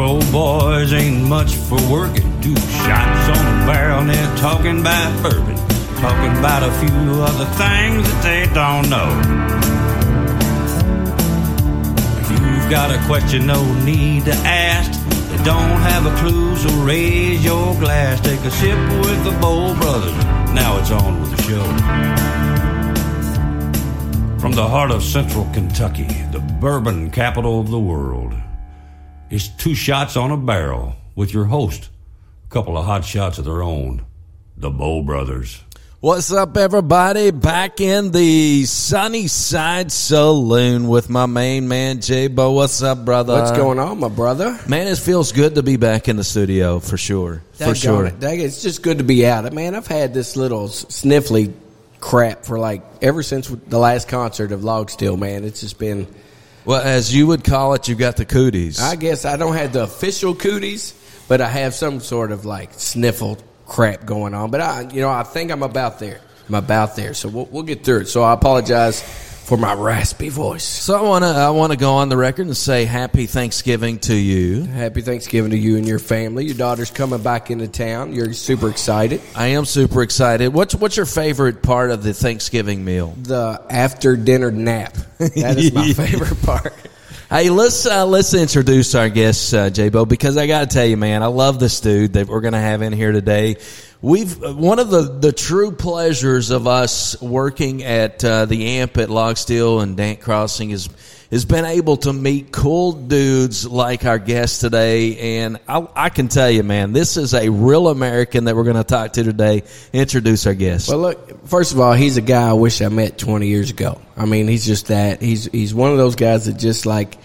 old boys ain't much for working. Two shots on a barrel and they're talking about bourbon. Talking about a few other things that they don't know. If you've got a question, no need to ask. They don't have a clue, so raise your glass. Take a sip with the Bowl Brothers. Now it's on with the show. From the heart of central Kentucky, the bourbon capital of the world, it's two shots on a barrel with your host, a couple of hot shots of their own, the Bowl Brothers. What's up, everybody? Back in the Sunny Side Saloon with my main man, J Bo. What's up, brother? What's going on, my brother? Man, it feels good to be back in the studio for sure. For sure. It. Dag- It's just good to be out. Man, I've had this little s- sniffly crap for like ever since the last concert of Log Still, man. It's just been, Well, as you would call it, you've got the cooties. I guess I don't have the official cooties, but I have some sort of like sniffle crap going on. But I, you know, I think I'm about there. I'm about there. So we'll, we'll get through it. So I apologize for my raspy voice. so I want to I want to go on the record and say Happy Thanksgiving to you. Happy Thanksgiving to you and your family. Your daughter's coming back into town. You're super excited. I am super excited. What's what's your favorite part of the Thanksgiving meal? the after dinner nap. That is my favorite part. Hey, let's uh, let's introduce our guest, uh, J Bo, because I got to tell you, man, I love this dude that we're going to have in here today. We've one of the the true pleasures of us working at uh, the AMP at Log Still and Dant Crossing is has been able to meet cool dudes like our guest today, and I, I can tell you, man, this is a real American that we're going to talk to today. Introduce our guest. Well, look. First of all, he's a guy I wish I met 20 years ago. I mean, he's just that. He's he's one of those guys that just like,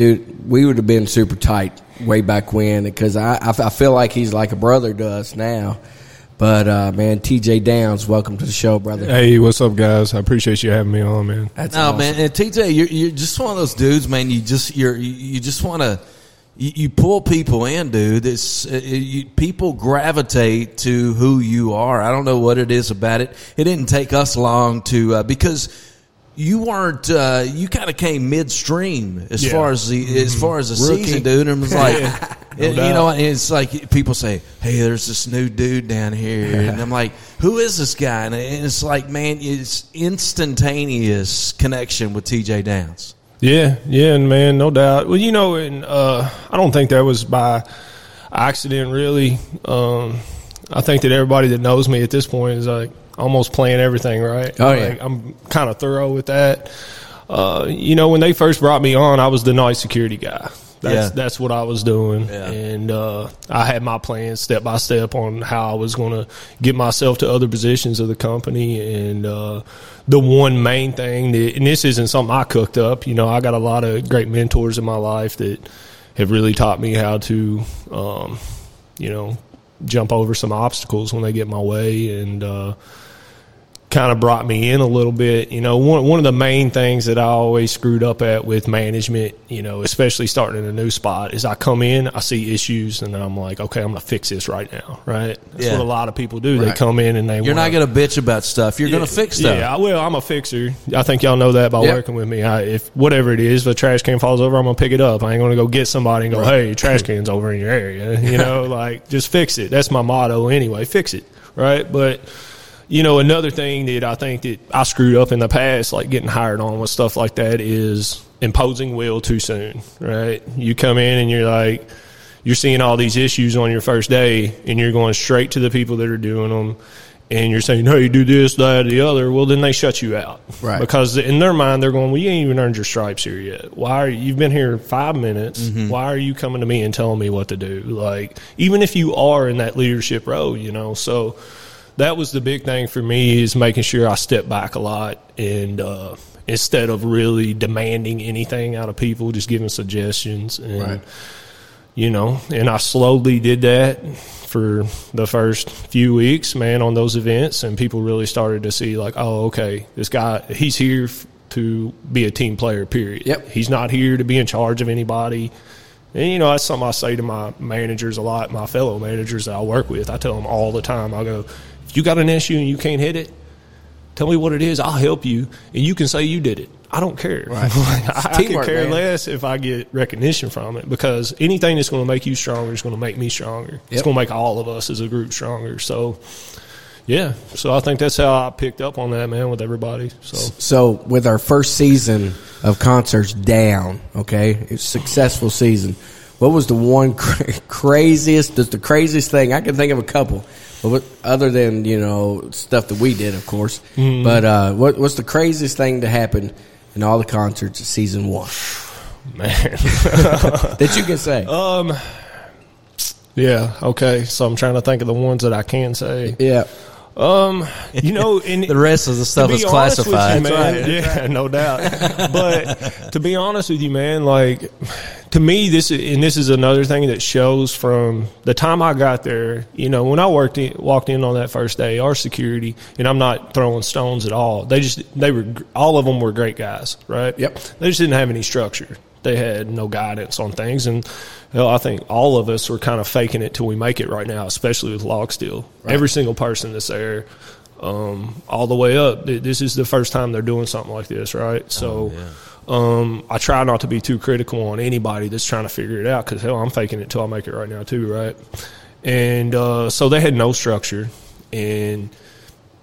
dude. We would have been super tight way back when because I I, I feel like he's like a brother to us now. But uh, man, TJ Downs, welcome to the show, brother. Hey, what's up, guys? I appreciate you having me on, man. That's no, awesome. man, and TJ, you're, you're just one of those dudes, man. You just you're you, you just want to you, you pull people in, dude. It's uh, you, people gravitate to who you are. I don't know what it is about it. It didn't take us long to uh, because you weren't uh, you kind of came midstream as Yeah. far as the as far as the Rookie. season, dude. And it was like. it- you know, it's like people say, "Hey, there's this new dude down here," and I'm like, "Who is this guy?" And it's like, man, it's instantaneous connection with TJ Downs. Yeah, yeah, and man, no doubt. Well, you know, and uh, I don't think that was by accident, really. Um, I think that everybody that knows me at this point is like almost playing everything right. Oh, yeah. Like, I'm kind of thorough with that. Uh, you know, when they first brought me on, I was the night security guy. That's Yeah. that's what I was doing, Yeah. and uh, I had my plan step by step on how I was going to get myself to other positions of the company. And uh, the one main thing that, and this isn't something I cooked up. You know, I got a lot of great mentors in my life that have really taught me how to, um, you know, jump over some obstacles when they get my way, and uh, kind of brought me in a little bit. You know, one one of the main things that I always screwed up at with management, you know, especially starting in a new spot, is I come in, I see issues, and then I'm like, okay, I'm gonna fix this right now, right? That's Yeah. what a lot of people do. They come in and they You're not wanna- going to bitch about stuff. You're going to fix stuff. yeah, I will. I'm a fixer. I think y'all know that by Yep. working with me. I, if whatever it is, if a trash can falls over, I'm gonna pick it up. I ain't gonna go get somebody and go, "Hey, trash can's over in your area." You know, like just fix it. That's my motto anyway. Fix it, right? But you know, another thing that I think that I screwed up in the past, like getting hired on with stuff like that, is imposing will too soon, right? You come in and you're like, you're seeing all these issues on your first day, and you're going straight to the people that are doing them, and you're saying, "Hey, do this, that, or the other." Well, then they shut you out, Right. Because in their mind, they're going, "Well, you ain't even earned your stripes here yet. Why are you, you've been here five minutes? Mm-hmm. Why are you coming to me and telling me what to do? Like, even if you are in that leadership role, you know, so." That was the big thing for me is making sure I step back a lot and uh, instead of really demanding anything out of people, just giving suggestions and Right. you know, and I slowly did that for the first few weeks, man, on those events, and people really started to see like, oh, okay, this guy, he's here to be a team player. Period. Yep. He's not here to be in charge of anybody. And you know, that's something I say to my managers a lot, my fellow managers that I work with. I tell them all the time. I go, if you got an issue and you can't hit it, tell me what it is. I'll help you, and you can say you did it. I don't care. Like, I, I could care man. less if I get recognition from it because anything that's going to make you stronger is going to make me stronger. It's going to make all of us as a group stronger. So, yeah. So I think that's how I picked up on that, man, with everybody. So So with our first season of concerts down, okay, it was a successful season. What was the one cra- craziest? Just the craziest thing I can think of a couple, but other than you know stuff that we did, of course. But uh, what what's the craziest thing to happen in all the concerts of season one man. that you can say? Um. yeah. Okay. So I'm trying to think of the ones that I can say. yeah, Um, you know, in The rest of the stuff is be honest with classified. you, man, yeah, no doubt. but to be honest with you, man, like to me, this is, and this is another thing that shows from the time I got there. You know, when I worked in, walked in on that first day, our security, and I'm not throwing stones at all. They just they were all of them were great guys, right? Yep. They just didn't have any structure. They had no guidance on things, and hell, I think all of us are kind of faking it till we make it right now, especially with Log Still. Every single person that's there, um, all the way up. This is the first time they're doing something like this, right? So, um, I try not to be too critical on anybody that's trying to figure it out because hell, I'm faking it till I make it right now too, right? And uh, so they had no structure, and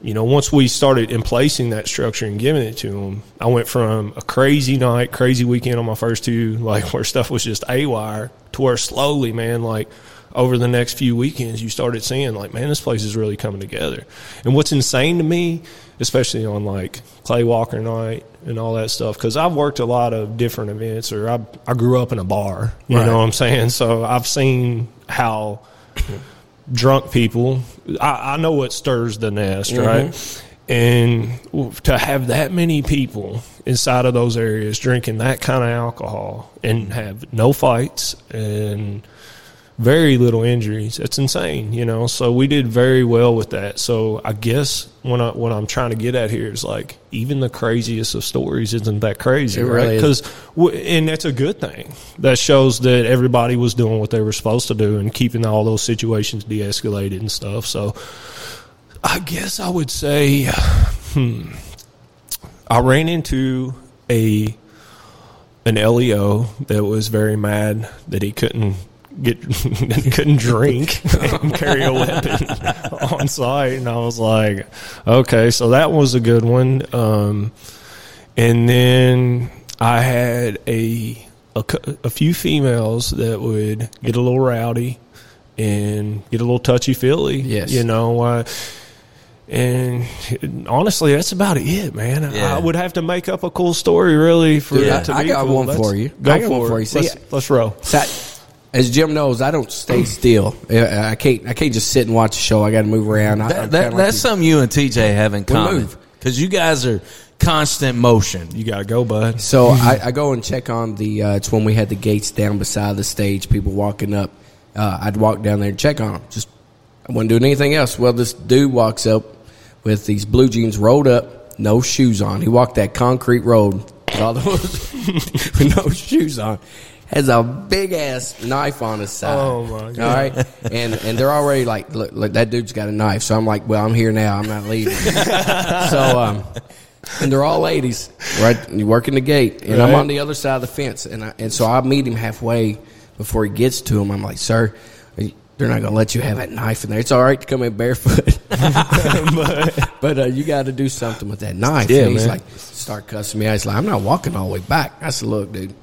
you know, once we started emplacing that structure and giving it to them, I went from a crazy night, crazy weekend on my first two, like where stuff was just a wire, to where slowly, man, like over the next few weekends, you started seeing like, man, this place is really coming together. And what's insane to me, especially on like Clay Walker night and all that stuff, because I've worked a lot of different events, or I I grew up in a bar, you know what I'm saying? So I've seen how drunk people. I, I know what stirs the nest, mm-hmm. right? And to have that many people inside of those areas drinking that kind of alcohol and have no fights and very little injuries, it's insane, you know. So we did very well with that. So I guess when I, what I'm trying to get at here is like even the craziest of stories isn't that crazy, It right? really. Because and that's a good thing. That shows that everybody was doing what they were supposed to do and keeping all those situations de-escalated and stuff. So I guess I would say, hmm, I ran into a an LEO that was very mad that he couldn't get couldn't drink and carry a weapon on site, and I was like, okay, so that was a good one. Um, and then I had a, a a few females that would get a little rowdy and get a little touchy feely. Yes. you know. Uh, and honestly, that's about it, man. Yeah. I would have to make up a cool story, really, for it I- to I be got cool. one Let's- for you. Go I got for one for you. See, let's, let's roll. So I- as Jim knows, I don't stay still. I I can't. I can't just sit and watch a show. I got to move around. I, I'm That, kinda that, like that's you. something you and TJ have in common. move. Because you guys are constant motion. You got to go, bud. So I, I go and check on the. Uh, it's when we had the gates down beside the stage, people walking up. Uh, I'd walk down there and check on them. Just I wasn't doing anything else. Well, this dude walks up with these blue jeans rolled up, no shoes on. He walked that concrete road with all those with no shoes on. Has a big ass knife on his side. Oh, my God. All right, and and they're already like, look, look, that dude's got a knife. So I'm like, well, I'm here now. I'm not leaving. so um, and they're all ladies, right? You're working the gate, and I'm on the other side of the fence, and I, and so I meet him halfway before he gets to him. I'm like, sir, they're not gonna let you have that knife in there. It's all right to come in barefoot, but uh, you got to do something with that knife. Yeah, and he's man. like, start cussing me I was like, I'm not walking all the way back. I said, look, dude,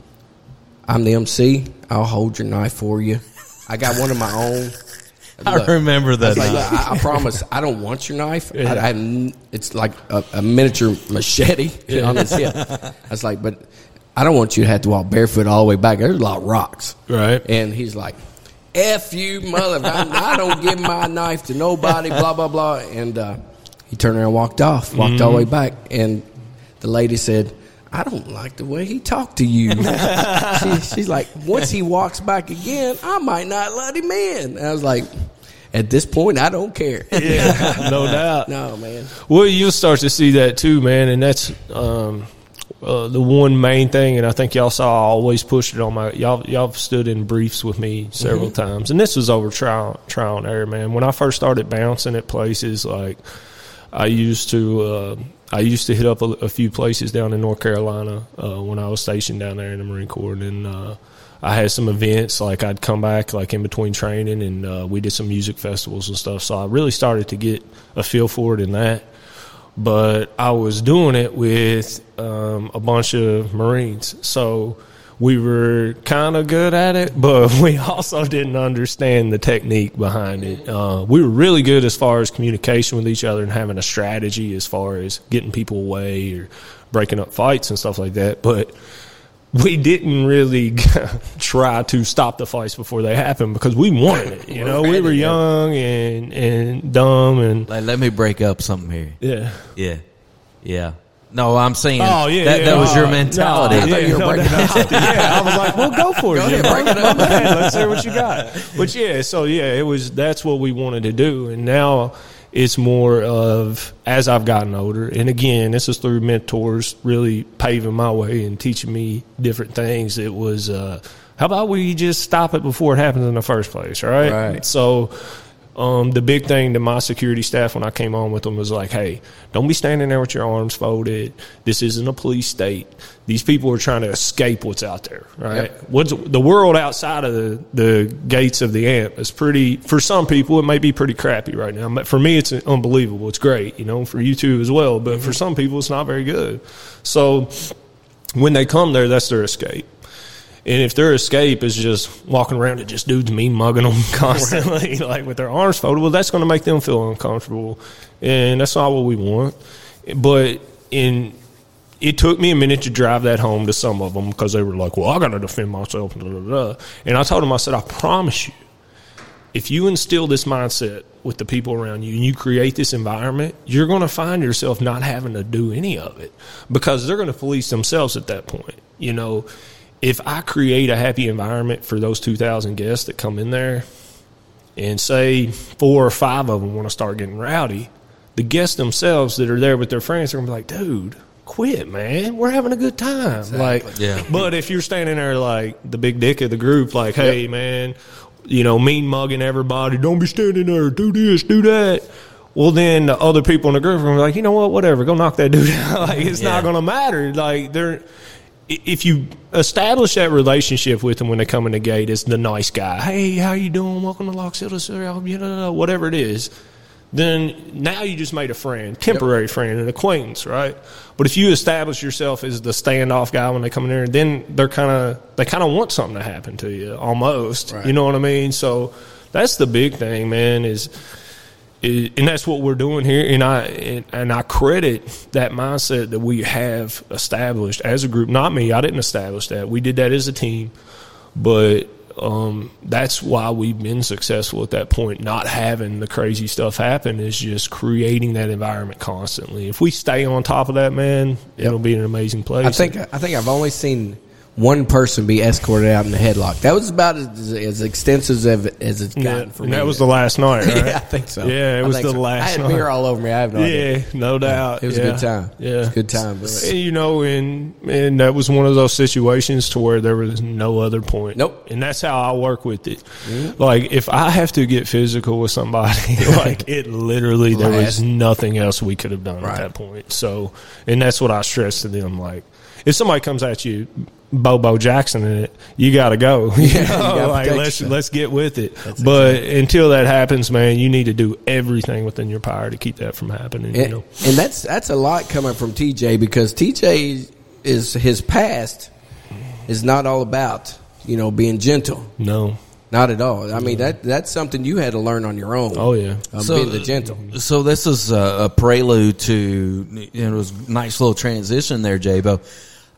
I'm the MC. I'll hold your knife for you. I got one of my own. I remember that. was like, I, I promise, I don't want your knife. I, I, n- it's like a, a miniature machete on his hip. I was like, but I don't want you to have to walk barefoot all the way back. There's a lot of rocks. Right. And he's like, F you, mother. I, I don't give my knife to nobody, blah, blah, blah. And uh, he turned around and walked off, walked all the way back. And the lady said, I don't like the way he talked to you. she, she's like, once he walks back again, I might not let him in. And I was like, at this point, I don't care. Yeah, no doubt. no, man. Well, you'll start to see that too, man, and that's um, uh, the one main thing. And I think y'all saw I always pushed it on my y'all. Y'all stood in briefs with me several times, and this was over trial trial and error, man. When I first started bouncing at places, like I used to, uh, I used to hit up a, a few places down in North Carolina uh, when I was stationed down there in the Marine Corps, and uh, I had some events like I'd come back like in between training, and uh, we did some music festivals and stuff. So I really started to get a feel for it in that. But I was doing it with um, a bunch of Marines, so we were kind of good at it, but we also didn't understand the technique behind it. Uh, we were really good as far as communication with each other and having a strategy as far as getting people away or breaking up fights and stuff like that. But we didn't really try to stop the fights before they happened because we wanted it. You know, we were young and and dumb and Like, let me break up something here. yeah. Yeah, yeah. No, I'm saying. Oh yeah, that, yeah, that was your no, mentality. no, yeah, you were no breaking doubt. yeah, I was like, well, go for it. Go ahead, Jim. break it up. Let's hear what you got. But yeah, so yeah, it was. That's what we wanted to do, and now it's more of as I've gotten older. And again, this is through mentors really paving my way and teaching me different things. It was. uh how about we just stop it before it happens in the first place, right? Right. So um, the big thing to my security staff when I came on with them was like, hey, don't be standing there with your arms folded. This isn't a police state. These people are trying to escape what's out there, right? What's the world outside of the, the gates of the AMP is pretty, for some people, it may be pretty crappy right now. But for me, it's unbelievable. It's great, you know, for you too as well. But for some people, it's not very good. So when they come there, that's their escape. And if their escape is just walking around and just dudes mean mugging them constantly, like with their arms folded, well, that's going to make them feel uncomfortable, and that's not what we want. But in it took me a minute to drive that home to some of them because they were like, "Well, I got to defend myself," blah, blah, blah. and I told them, I said, "I promise you, if you instill this mindset with the people around you and you create this environment, you're going to find yourself not having to do any of it because they're going to police themselves at that point. You know, if I create a happy environment for those 2,000 guests that come in there and say four or five of them want to start getting rowdy, the guests themselves that are there with their friends are going to be like, dude, quit, man. We're having a good time. Like, Yeah. but if you're standing there like the big dick of the group, like, hey, man, you know, mean mugging everybody, don't be standing there, do this, do that. Well, then the other people in the group are gonna be like, you know what, whatever, go knock that dude out. like, it's Yeah. not going to matter. Like, they're, i- if you establish that relationship with them when they come in the gate as the nice guy, hey, how you doing? Welcome to Lock City, sir. I'll- you know, whatever it is, then now you just made a friend, temporary friend, an acquaintance, right? But if you establish yourself as the standoff guy when they come in there, then they're kind of they kind of want something to happen to you, almost. Right. You know what I mean? So that's the big thing, man. Is- and that's what we're doing here. And I and, and I credit that mindset that we have established as a group. Not me. I didn't establish that. We did that as a team, but um, that's why we've been successful at that point. Not having the crazy stuff happen is just creating that environment constantly. If we stay on top of that, man, it'll be an amazing place. I think I think I've only seen one person be escorted out in the headlock. That was about as, as extensive as, as it's Yeah, gotten for me. that was the last night, right? yeah, I think so. Yeah, it I was the so. last I had night. beer all over me. I have no idea. Yeah, no doubt. It was a good time. Yeah, It was a good time. And, you know, and and that was one of those situations to where there was no other point. Nope. Mm-hmm. And that's how I work with it. Like if I have to get physical with somebody, like it literally there was nothing else we could have done Right. at that point. So, and that's what I stress to them. Like if somebody comes at you. Bobo Jackson in it, you got to go. You you know, like let's yourself. let's get with it. but until that happens, man, you need to do everything within your power to keep that from happening. You and, know, and that's that's a lot coming from TJ because TJ is his past is not all about you know being gentle. no, Not at all. I mean that that's something you had to learn on your own. oh yeah, um, So- being the gentle. So this is a, a prelude to you know, it was a nice little transition there, Jabo.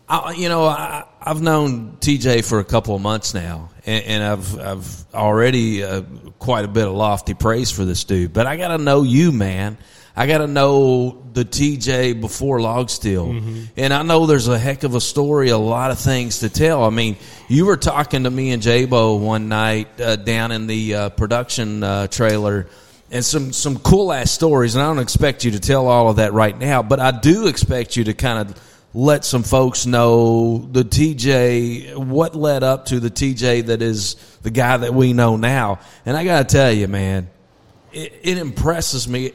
I, you know, I, I've known TJ for a couple of months now, and, and I've I've already uh, quite a bit of lofty praise for this dude. But I got to know you, man. I got to know the TJ before Log Still, and I know there's a heck of a story, a lot of things to tell. I mean, you were talking to me and Jabo one night uh, down in the uh, production uh, trailer and some some cool ass stories. And I don't expect you to tell all of that right now, but I do expect you to kind of let some folks know the TJ, what led up to the TJ that is the guy that we know now. And I got to tell you, man, it, it impresses me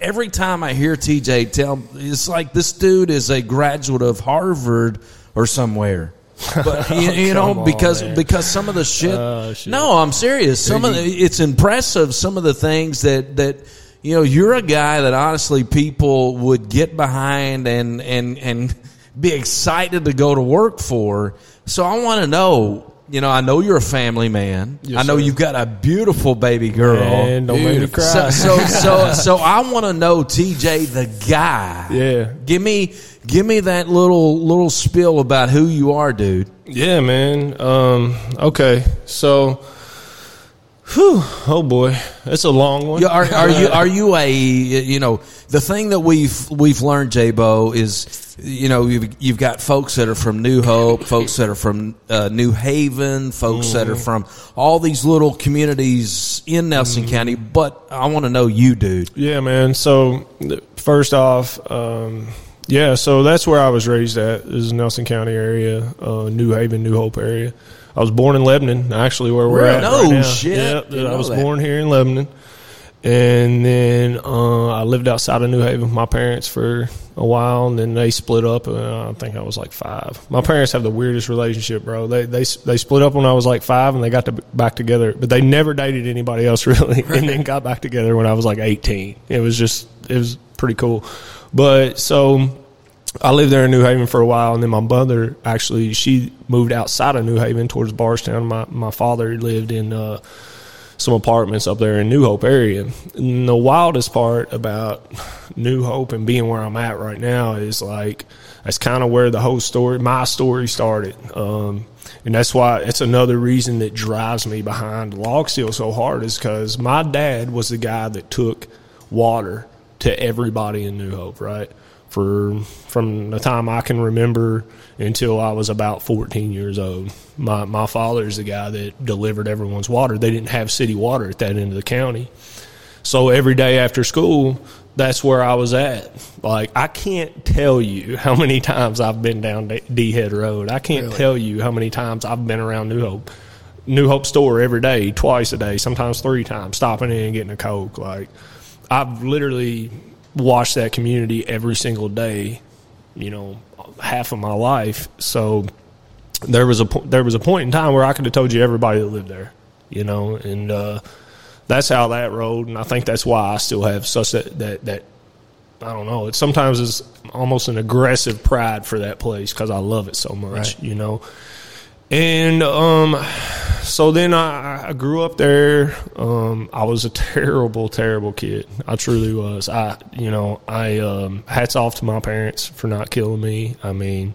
every time I hear TJ tell, it's like this dude is a graduate of Harvard or somewhere. But you, you know, on, because man. because some of the shit. Oh, shit. No, I'm serious. Some of the, it's impressive. Some of the things that that you know, you're a guy that honestly people would get behind and and and be excited to go to work for. So I want to know. You know, I know you're a family man. Yes, I know sir. you've got a beautiful baby girl. Man, don't make me So, cry. so, so, so I want to know, TJ, the guy. Yeah. Give me, give me that little little spill about who you are, dude. Yeah, man. Um, okay, so, whew, oh boy, that's a long one. Are, are you are you a you know the thing that we've we've learned, J Bo, is you know you've you've got folks that are from New Hope, folks that are from uh, New Haven, folks that are from all these little communities in Nelson County. But I want to know you, dude. Yeah, man. So first off, um, yeah, so that's where I was raised at is Nelson County area, uh, New Haven, New Hope area. I was born in Lebanon, actually, where we're at. No right now. shit. Yep, I was that. born here in Lebanon, and then uh, I lived outside of New Haven with my parents for a while, and then they split up. Uh, I think I was like five. My parents have the weirdest relationship, bro. They they they split up when I was like five, and they got to back together, but they never dated anybody else really, and then got back together when I was like eighteen. It was just it was pretty cool, but so. I lived there in New Haven for a while, and then my mother actually she moved outside of New Haven towards Bardstown. My my father lived in uh, some apartments up there in New Hope area. And the wildest part about New Hope and being where I'm at right now is like that's kind of where the whole story, my story started. Um, and that's why it's another reason that drives me behind Log Still so hard is because my dad was the guy that took water to everybody in New Hope, right? For from the time I can remember until I was about 14 years old. My my father is the guy that delivered everyone's water. They didn't have city water at that end of the county. So every day after school, that's where I was at. Like I can't tell you how many times I've been down D- Head Road. I can't tell you how many times I've been around New Hope. New Hope store every day, twice a day, sometimes three times, stopping in and getting a Coke. Like I've literally watched that community every single day, you know, half of my life. So there was a there was a point in time where I could have told you everybody that lived there, you know, and uh, that's how that rolled. And I think that's why I still have such that that, that I don't know. It sometimes is almost an aggressive pride for that place because I love it so much, you know. And um, so then I, I grew up there. Um, I was a terrible, terrible kid. I truly was. I, you know, I um, hats off to my parents for not killing me. I mean,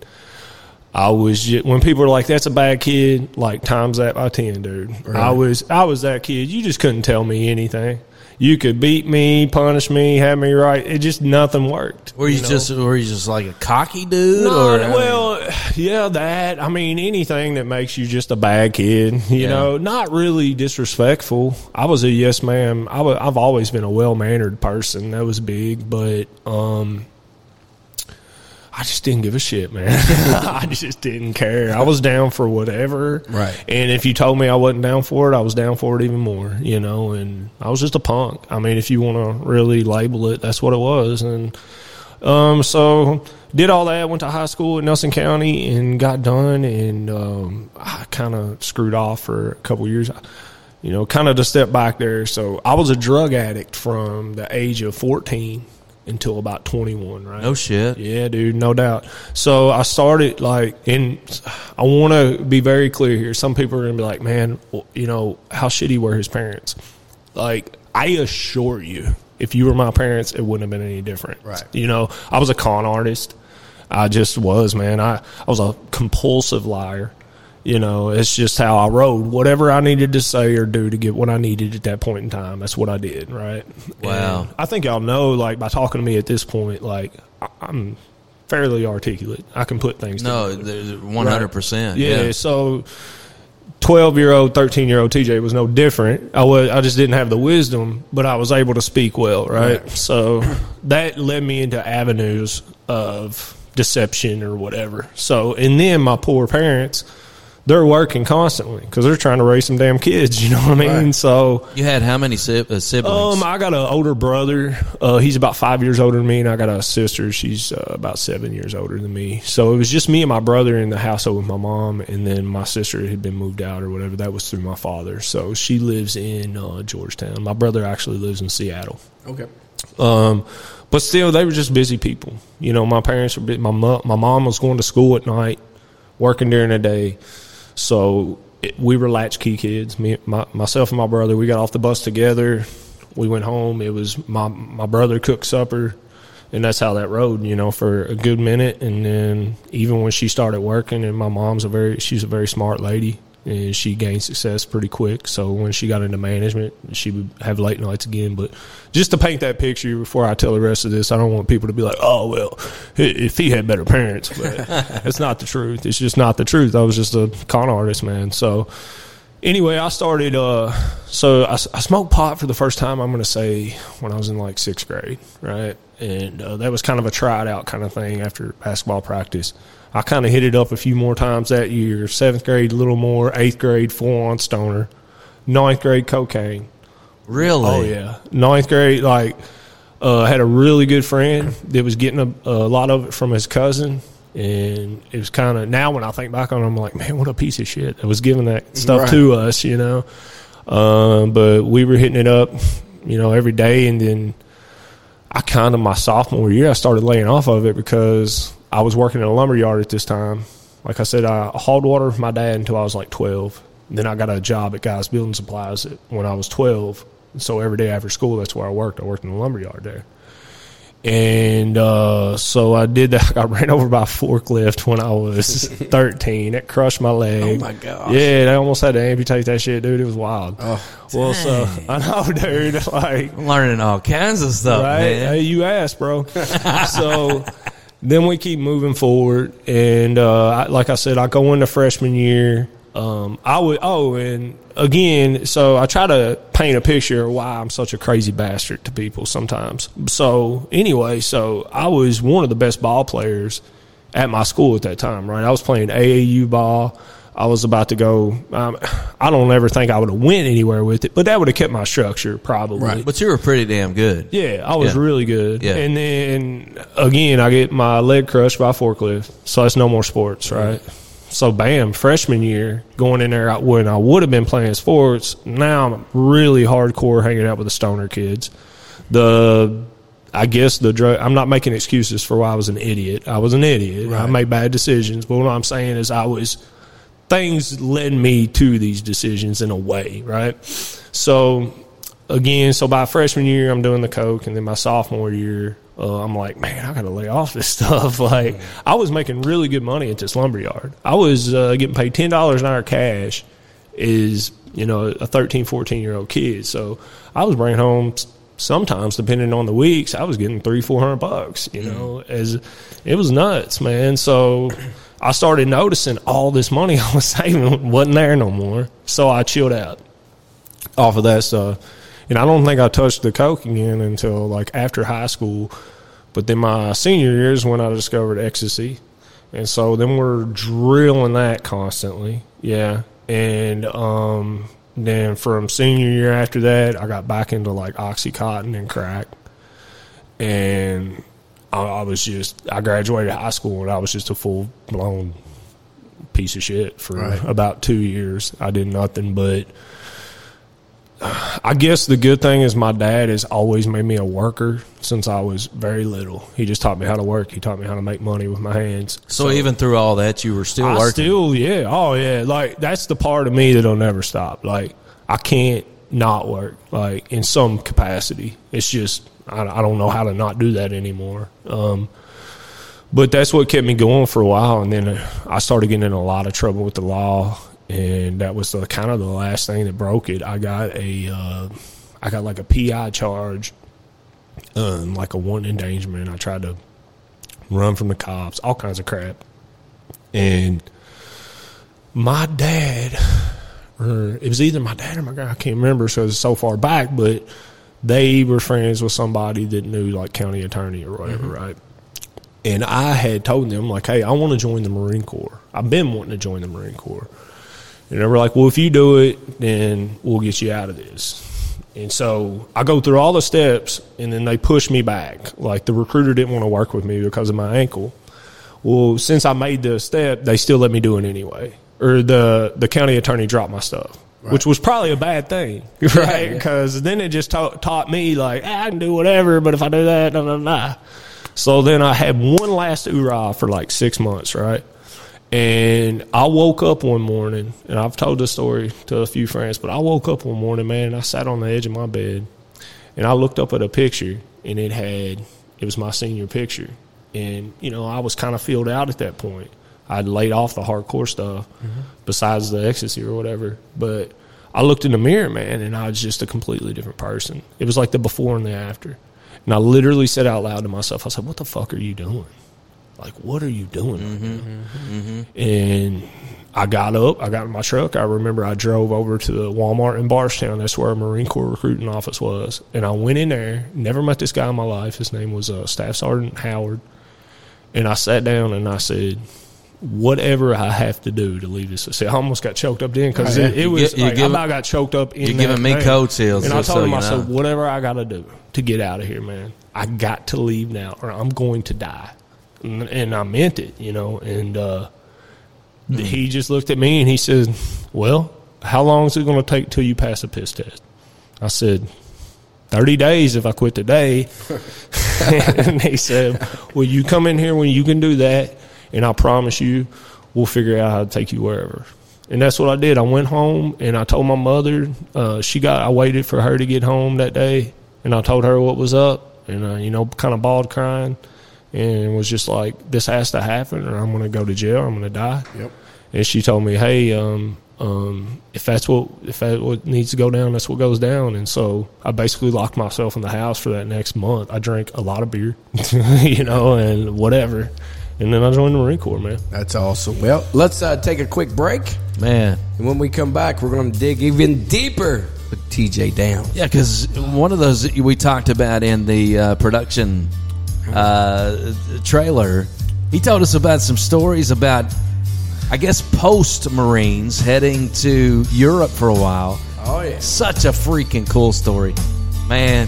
I was just, when people are like, "That's a bad kid," like times that by ten, dude. I was, I was that kid. You just couldn't tell me anything. You could beat me, punish me, have me right. It just nothing worked. Were you, know? just were you just like a cocky dude? No, or, well, yeah, that. I mean, anything that makes you just a bad kid, you Yeah. know, not really disrespectful. I was a yes ma'am. I wa- I've always been a well mannered person. That was big, but um, I just didn't give a shit, man. I just didn't care. I was down for whatever. Right. And if you told me I wasn't down for it, I was down for it even more, you know, and I was just a punk. I mean, if you want to really label it, that's what it was. And um, so did all that, went to high school in Nelson County and got done. And um, I kind of screwed off for a couple years. You know, kind of to step back there. So I was a drug addict from the age of 14 until about 21, right? no shit. Yeah, dude, no doubt. So I started like, and I want to be very clear here. Some people are gonna be like, "Man, well, you know how shitty were his parents?" Like, I assure you, if you were my parents, it wouldn't have been any different. Right. You know, I was a con artist. I just was, man. I I was a compulsive liar. You know, it's just how I rode. Whatever I needed to say or do to get what I needed at that point in time, that's what I did, right? Wow. And I think y'all know, like, by talking to me at this point, like, I'm fairly articulate. I can put things No, together. one hundred percent. Yeah, so 12 year old, 13 year old TJ was no different. I was, I just didn't have the wisdom, but I was able to speak well, right? So that led me into avenues of deception or whatever. So, and then my poor parents, they're working constantly because they're trying to raise some damn kids. You know what I mean? Right. So, You had how many si- uh, siblings? um, I got an older brother. Uh, he's about five years older than me, and I got a sister. She's uh, about seven years older than me. So it was just me and my brother in the household with my mom, and then my sister had been moved out or whatever. That was through my father. So she lives in uh, Georgetown. My brother actually lives in Seattle. Okay. Um, but still, they were just busy people. You know, my parents were. My my mom was going to school at night, working during the day. So it, we were latchkey kids. Me, my, myself, and my brother. We got off the bus together. We went home. It was my my brother cooked supper, and that's how that rode. You know, for a good minute. And then even when she started working, and my mom's a very she's a very smart lady. And she gained success pretty quick. So when she got into management, she would have late nights again. But just to paint that picture before I tell the rest of this, I don't want people to be like, "Oh well, if he had better parents," but it's not the truth. It's just not the truth. I was just a con artist, man. So anyway, I started. Uh, so I, I smoked pot for the first time. I'm going to say when I was in like sixth grade, right? And uh, that was kind of a tried out kind of thing after basketball practice. I kind of hit it up a few more times that year. Seventh grade, a little more. Eighth grade, full on stoner. Ninth grade, cocaine. really? Oh yeah, ninth grade. Like, uh, I had a really good friend that was getting a, a lot of it from his cousin, and it was kind of now when I think back on, it, I'm like, man, what a piece of shit that was giving that stuff Right. to us, you know. Um, but we were hitting it up, you know, every day, and then I kind of my sophomore year I started laying off of it because I was working in a lumber yard at this time. Like I said, I hauled water for my dad until I was like 12. Then I got a job at Guys Building Supplies when I was 12. So every day after school, that's where I worked. I worked in the lumber yard there. And uh, so I did that. I got ran over by a forklift when I was 13. It crushed my leg. Oh, my gosh. Yeah, they almost had to amputate that shit, dude. It was wild. Oh, well, so I know, dude. Like, Learning all kinds of stuff, right? man. Hey, you asked, bro. so then we keep moving forward, and uh, I, like I said, I go into freshman year. Um, I would. Oh, and again, so I try to paint a picture of why I'm such a crazy bastard to people sometimes. So anyway, so I was one of the best ball players at my school at that time. Right, I was playing AAU ball. I was about to go. Um, I don't ever think I would have went anywhere with it, but that would have kept my structure probably. Right. But you were pretty damn good. Yeah, I was Yeah. really good. Yeah. And then again, I get my leg crushed by a forklift. So that's no more sports, right? So bam, freshman year, going in there when I would have been playing sports, now I'm really hardcore hanging out with the stoner kids. The I guess the drug I'm not making excuses for why I was an idiot. I was an idiot. I made bad decisions. But what I'm saying is I was things led me to these decisions in a way, right? So again, so by freshman year, I'm doing the coke, and then my sophomore year, uh, I'm like, man, I got to lay off this stuff. like, I was making really good money at this lumber yard. I was uh, getting paid ten dollars an hour cash. Is you know a 13, 14 year old kid, so I was bringing home sometimes, depending on the weeks, I was getting three, four hundred bucks. You know, as it was nuts, man. So. I started noticing all this money I was saving wasn't there no more. So I chilled out off of that stuff. And I don't think I touched the coke again until like after high school. But then my senior year is when I discovered ecstasy. And so then we're drilling that constantly. Yeah. And um, then from senior year after that, I got back into like Oxycontin and crack. And I, I was just, I graduated high school and I was just a full blown piece of shit for Right. about two years. I did nothing but I guess the good thing is my dad has always made me a worker since I was very little. He just taught me how to work. He taught me how to make money with my hands. So, even through all that, you were still I working. still, yeah, oh yeah, like that's the part of me that'll never stop. Like I can't not work, like in some capacity. It's just I, I don't know how to not do that anymore. Um, but that's what kept me going for a while, and then uh, I started getting in a lot of trouble with the law, and that was the kind of the last thing that broke it. I got a, uh, I got like a PI charge, um, like a one endangerment. I tried to run from the cops, all kinds of crap, and my dad, or it was either my dad or my guy, I can't remember, so it's so far back, but they were friends with somebody that knew like county attorney or whatever, mm-hmm. right? And I had told them like, hey, I want to join the Marine Corps. I've been wanting to join the Marine Corps. And they were like, well, if you do it, then we'll get you out of this. And so I go through all the steps, and then they push me back. Like the recruiter didn't want to work with me because of my ankle. Well, since I made the step, they still let me do it anyway. Or the the county attorney dropped my stuff, which was probably a bad thing, right? Because then it just taught, taught me like ah, I can do whatever, but if I do that, nah, nah, nah. So then I had one last hoorah for like six months, right? And I woke up one morning, and I've told this story to a few friends, but I woke up one morning, man, and I sat on the edge of my bed, and I looked up at a picture, and it had it was my senior picture, and you know I was kind of filled out at that point. I'd laid off the hardcore stuff, besides the ecstasy or whatever, but I looked in the mirror, man, and I was just a completely different person. It was like the before and the after. And I literally said out loud to myself, I said, What the fuck are you doing? Like, what are you doing? right now?" And I got up, I got in my truck. I remember I drove over to the Walmart in Bardstown. That's where our Marine Corps recruiting office was. And I went in there, never met this guy in my life. His name was uh, Staff Sergeant Howard. And I sat down and I said, Whatever I have to do to leave this. See, I almost got choked up then because it, it was you like, I got choked up in you're giving me thing. coattails, And I told so him, I said, whatever I got to do to get out of here, man, I got to leave now or I'm going to die. And, and I meant it, you know. And uh, Hmm. he just looked at me and he said, Well, how long is it going to take till you pass a piss test? I said, 30 days if I quit today. and he said, Well, you come in here when you can do that, and I promise you, we'll figure out how to take you wherever. And that's what I did. I went home and I told my mother. Uh, she got. I waited for her to get home that day, and I told her what was up, and uh, you know, kind of bawled crying, and was just like, "This has to happen, or I'm going to go to jail. I'm going to die." Yep. And she told me, "Hey, um, um, if that's what if that's what needs to go down, that's what goes down." And so I basically locked myself in the house for that next month. I drank a lot of beer, you know, and whatever. And then I joined the Marine Corps, man. That's awesome. Well, let's uh, take a quick break. Man, And when we come back, we're going to dig even deeper with TJ Down. Yeah, because one of those that we talked about in the uh, production uh, trailer, he told us about some stories about, I guess, post Marines heading to Europe for a while. Oh, yeah. Such a freaking cool story, man.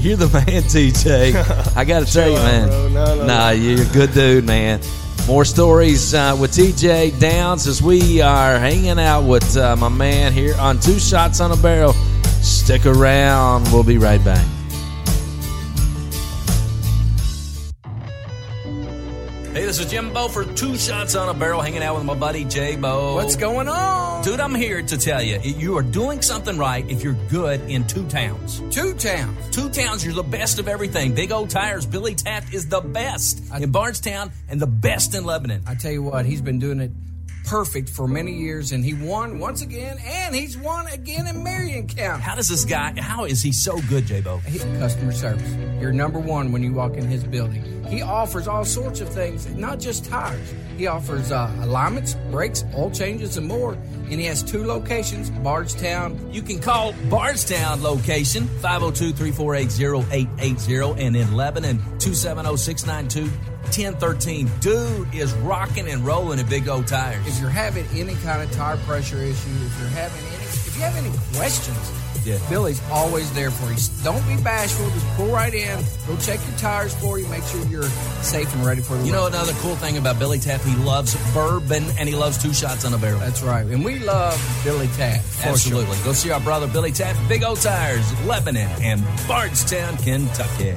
You're the man, TJ. I got to tell you, man. bro. No, no, nah, you're a good dude, man. More stories uh, with TJ Downs as we are hanging out with uh, my man here on Two Shots on a Barrel. Stick around. We'll be right back. Hey, this is Jim Bo for Two Shots on a Barrel, hanging out with my buddy Jay Bo. What's going on? Dude, I'm here to tell you, you are doing something right if you're good in two towns. Two towns. Two towns, you're the best of everything. Big O Tires, Billy Taft is the best in Bardstown and the best in Lebanon. I tell you what, he's been doing it perfect for many years, and he won once again, and he's won again in Marion County. How does this guy? How is he so good, Jaybo? Customer service. You're number one when you walk in his building. He offers all sorts of things, not just tires. He offers uh, alignments, brakes, oil changes, and more. And he has two locations, Bardstown. You can call Bardstown location 502 348 0880 and in Lebanon 270 692 1013. Dude is rocking and rolling in Big O Tires. If you're having any kind of tire pressure issue, if you're having any, if you have any questions, yeah. Billy's always there for you. Don't be bashful. Just pull right in. Go check your tires for you. Make sure you're safe and ready for the You know another cool thing about Billy Tapp? He loves bourbon and he loves two shots on a barrel. That's right. And we love Billy Tapp. Absolutely. Sure. Go see our brother Billy Tapp. Big O Tires, Lebanon and Bardstown, Kentucky.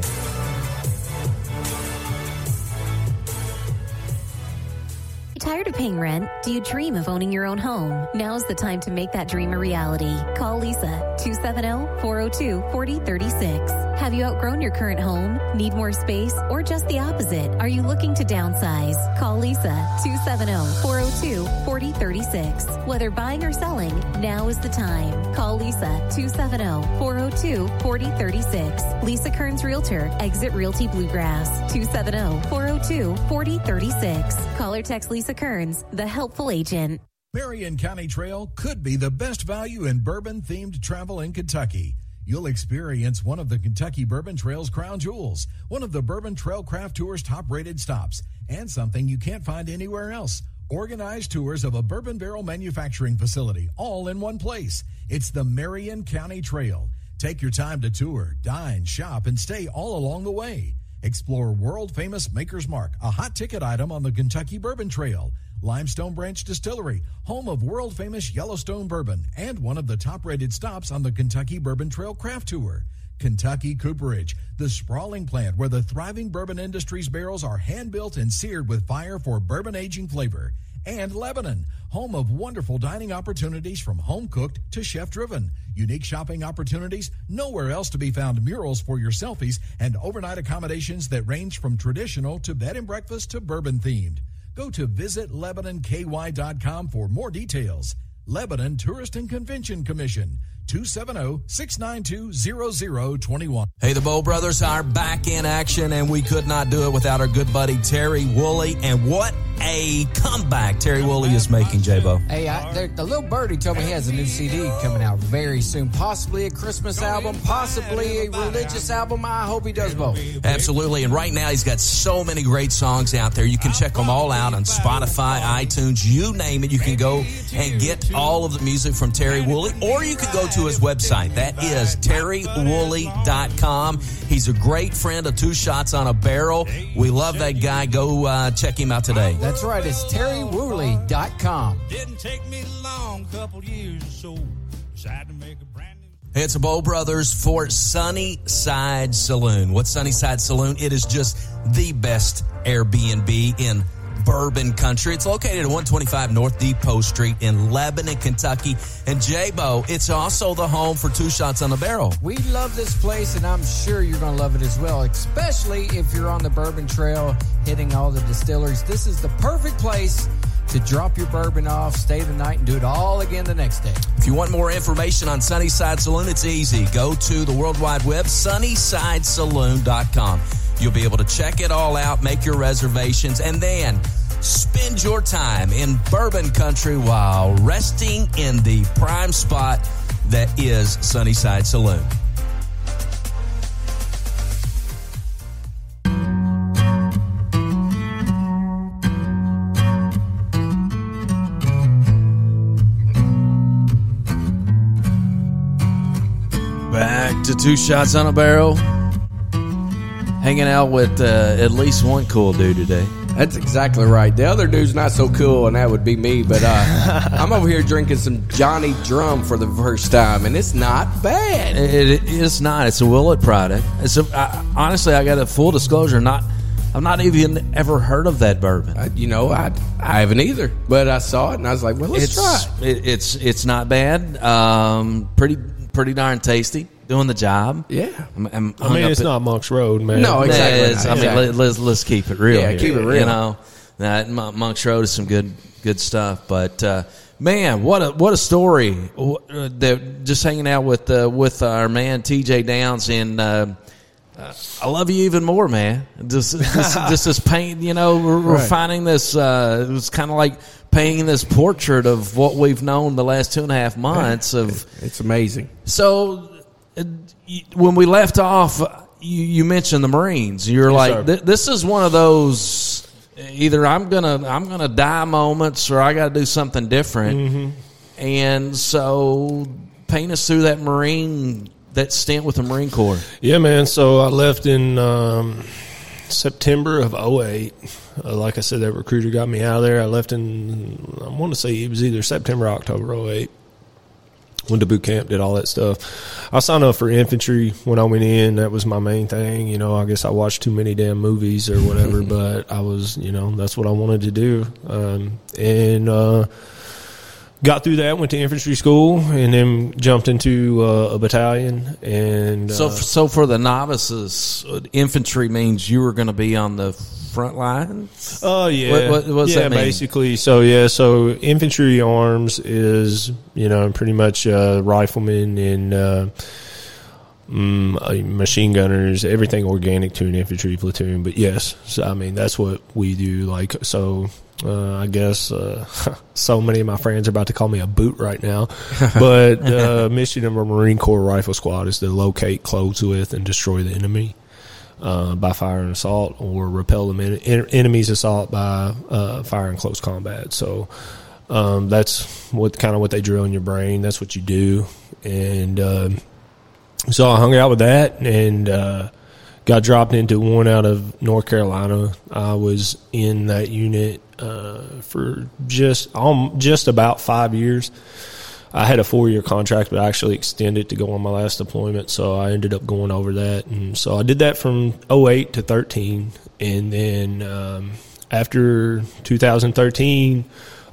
Paying rent? Do you dream of owning your own home? Now's the time to make that dream a reality. Call Lisa 270-402-4036. Have you outgrown your current home? Need more space? Or just the opposite? Are you looking to downsize? Call Lisa 270-402-4036. Whether buying or selling, now is the time. Call Lisa 270-402-4036. Lisa Kearns Realtor, Exit Realty Bluegrass 270-402-4036. Call or text Lisa Kearns, the helpful agent. Marion County Trail could be the best value in bourbon themed travel in Kentucky. You'll experience one of the Kentucky Bourbon Trail's crown jewels, one of the Bourbon Trail Craft Tour's top rated stops, and something you can't find anywhere else Organized tours of a bourbon barrel manufacturing facility, all in one place. It's the Marion County Trail. Take your time to tour, dine, shop, and stay all along the way. Explore world famous Maker's Mark, a hot ticket item on the Kentucky Bourbon Trail. Limestone Branch Distillery, home of world famous Yellowstone bourbon, and one of the top rated stops on the Kentucky Bourbon Trail Craft Tour. Kentucky Cooperage, the sprawling plant where the thriving bourbon industry's barrels are hand built and seared with fire for bourbon aging flavor. And Lebanon, home of wonderful dining opportunities from home cooked to chef driven. Unique shopping opportunities, nowhere else to be found murals for your selfies, and overnight accommodations that range from traditional to bed and breakfast to bourbon themed. Go to visitlebanonky.com for more details. Lebanon Tourist and Convention Commission, 270-692-0021. Hey, the Bow Brothers are back in action, and we could not do it without our good buddy Terry Woolley. And what a comeback Terry Woolley is making, J-Bo. Hey, I, there, the little birdie told me he has a new CD coming out very soon. Possibly a Christmas album, possibly a religious album. I hope he does both. Absolutely. And right now, he's got so many great songs out there. You can check them all out on Spotify, iTunes, you name it. You can go and get all of the music from Terry Woolley, or you can go to his website. That is terrywoolley.com. He's a great friend of Two Shots on a Barrel. We love that guy. Go uh, check him out today. That's right. It's terrywoolley.com. Didn't take me long, couple years or so. Decided to make a brand new. Hey, it's the Bow Brothers for Sunnyside Saloon. What's Sunnyside Saloon? It is just the best Airbnb in bourbon country. It's located at 125 North Depot Street in Lebanon, Kentucky. And J-Bo, it's also the home for Two Shots on the Barrel. We love this place, and I'm sure you're going to love it as well, especially if you're on the Bourbon Trail hitting all the distilleries. This is the perfect place to drop your bourbon off, stay the night, and do it all again the next day. If you want more information on Sunnyside Saloon, it's easy. Go to the World Wide Web, sunnysidesaloon.com. You'll be able to check it all out, make your reservations, and then spend your time in bourbon country while resting in the prime spot that is Sunnyside Saloon. Back to two shots on a barrel. Hanging out with uh, at least one cool dude today. That's exactly right. The other dude's not so cool, and that would be me. But uh, I'm over here drinking some Johnny Drum for the first time, and it's not bad. It, it is not. It's a Willett product. It's a, I, honestly, I got a full disclosure. Not, I've not even ever heard of that bourbon. Uh, you know, I I haven't either, but I saw it and I was like, well, let's it's try. it. it, it's it's not bad. Um, pretty pretty darn tasty. Doing the job. Yeah. I'm, I'm I mean, it's at- not Monk's Road, man. No, Yeah, exactly. it's- I mean, Exactly. let, let's let's keep it real. Yeah, here. keep it real. You know, that Monk's Road is some good good stuff. But uh, man, what a what a story! Wh- uh, that- Just hanging out with uh, with our man T.J. Downs and. Uh, uh, I love you even more, man. Just, just, just this paint, you know, we're, we're Right. finding this. Uh, it was kind of like painting this portrait of what we've known the last two and a half months of It's amazing. so, you- when we left off, you, you mentioned the Marines. You're Yes, like, th- this is one of those either I'm gonna I'm gonna die moments, or I got to do something different. Mm-hmm. And so, paint us through that Marine that stint with the Marine Corps. Yeah, man. So I left in um, September of 08. Uh, like I said, that recruiter got me out of there. I left in, I want to say it was either September or October 08. Went to boot camp, did all that stuff. I signed up for infantry when I went in. That was my main thing. You know, I guess I watched too many damn movies or whatever, but I was, you know, that's what I wanted to do. Um, and, uh, got through that, went to infantry school, and then jumped into uh, a battalion. And So, uh, so for the novices, uh, infantry means you were going to be on the front lines. Oh yeah, What- what- what does yeah, that mean? basically. So yeah, so infantry arms is you know pretty much uh, riflemen and uh, mm, uh, machine gunners, everything organic to an infantry platoon. But yes, so, I mean that's what we do. Like so. Uh, I guess uh, so many of my friends are about to call me a boot right now, but the mission of a Marine Corps Rifle Squad is to locate, close with, and destroy the enemy. Uh, by fire and assault, or repel the en- en- enemy's assault by uh, fire and close combat. So um, that's what kind of what they drill in your brain. That's what you do, and um so I hung out with that and uh, got dropped into one out of North Carolina. I was in that unit uh, for just um, just about five years. I had a four year contract, but I actually extended to go on my last deployment, so I ended up going over that, and so I did that from 08 to 13, and then um, after 2013.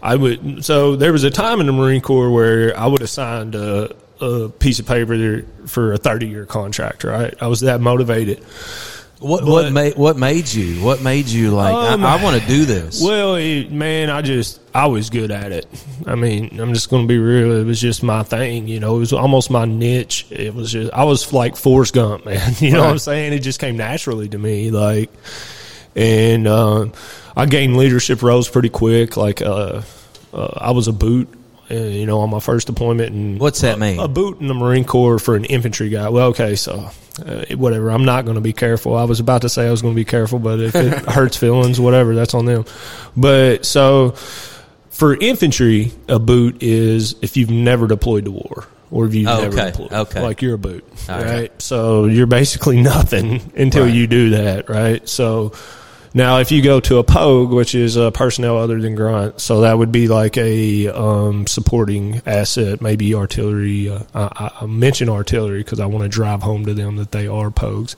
I would so there was a time in the Marine Corps where I would have signed a, a piece of paper there for a thirty year contract. Right, I was that motivated. What But- what made what made you? What made you like? Um, I, I want to do this. Well, it, man, I just I was good at it. I mean, I'm just going to be real. It was just my thing. You know, it was almost my niche. It was just I was like Forrest Gump, man. You know what I'm saying? It just came naturally to me. Like, and um, I gained leadership roles pretty quick. Like, uh, uh, I was a boot. Uh, you know, on my first deployment, and What's that mean? A boot in the Marine Corps for an infantry guy. Well, okay, so uh, whatever. I'm not going to be careful. I was about to say I was going to be careful, but if it hurts feelings, whatever, that's on them. But so for infantry, a boot is if you've never deployed to war or if you've Oh, never okay, deployed. okay. Like you're a boot, right? right. So you're basically nothing until Right. you do that, right? So now if you go to a POG, which is a personnel other than grunt, so that would be like a um, supporting asset, maybe artillery. Uh, I, I mention artillery because I want to drive home to them that they are POGs.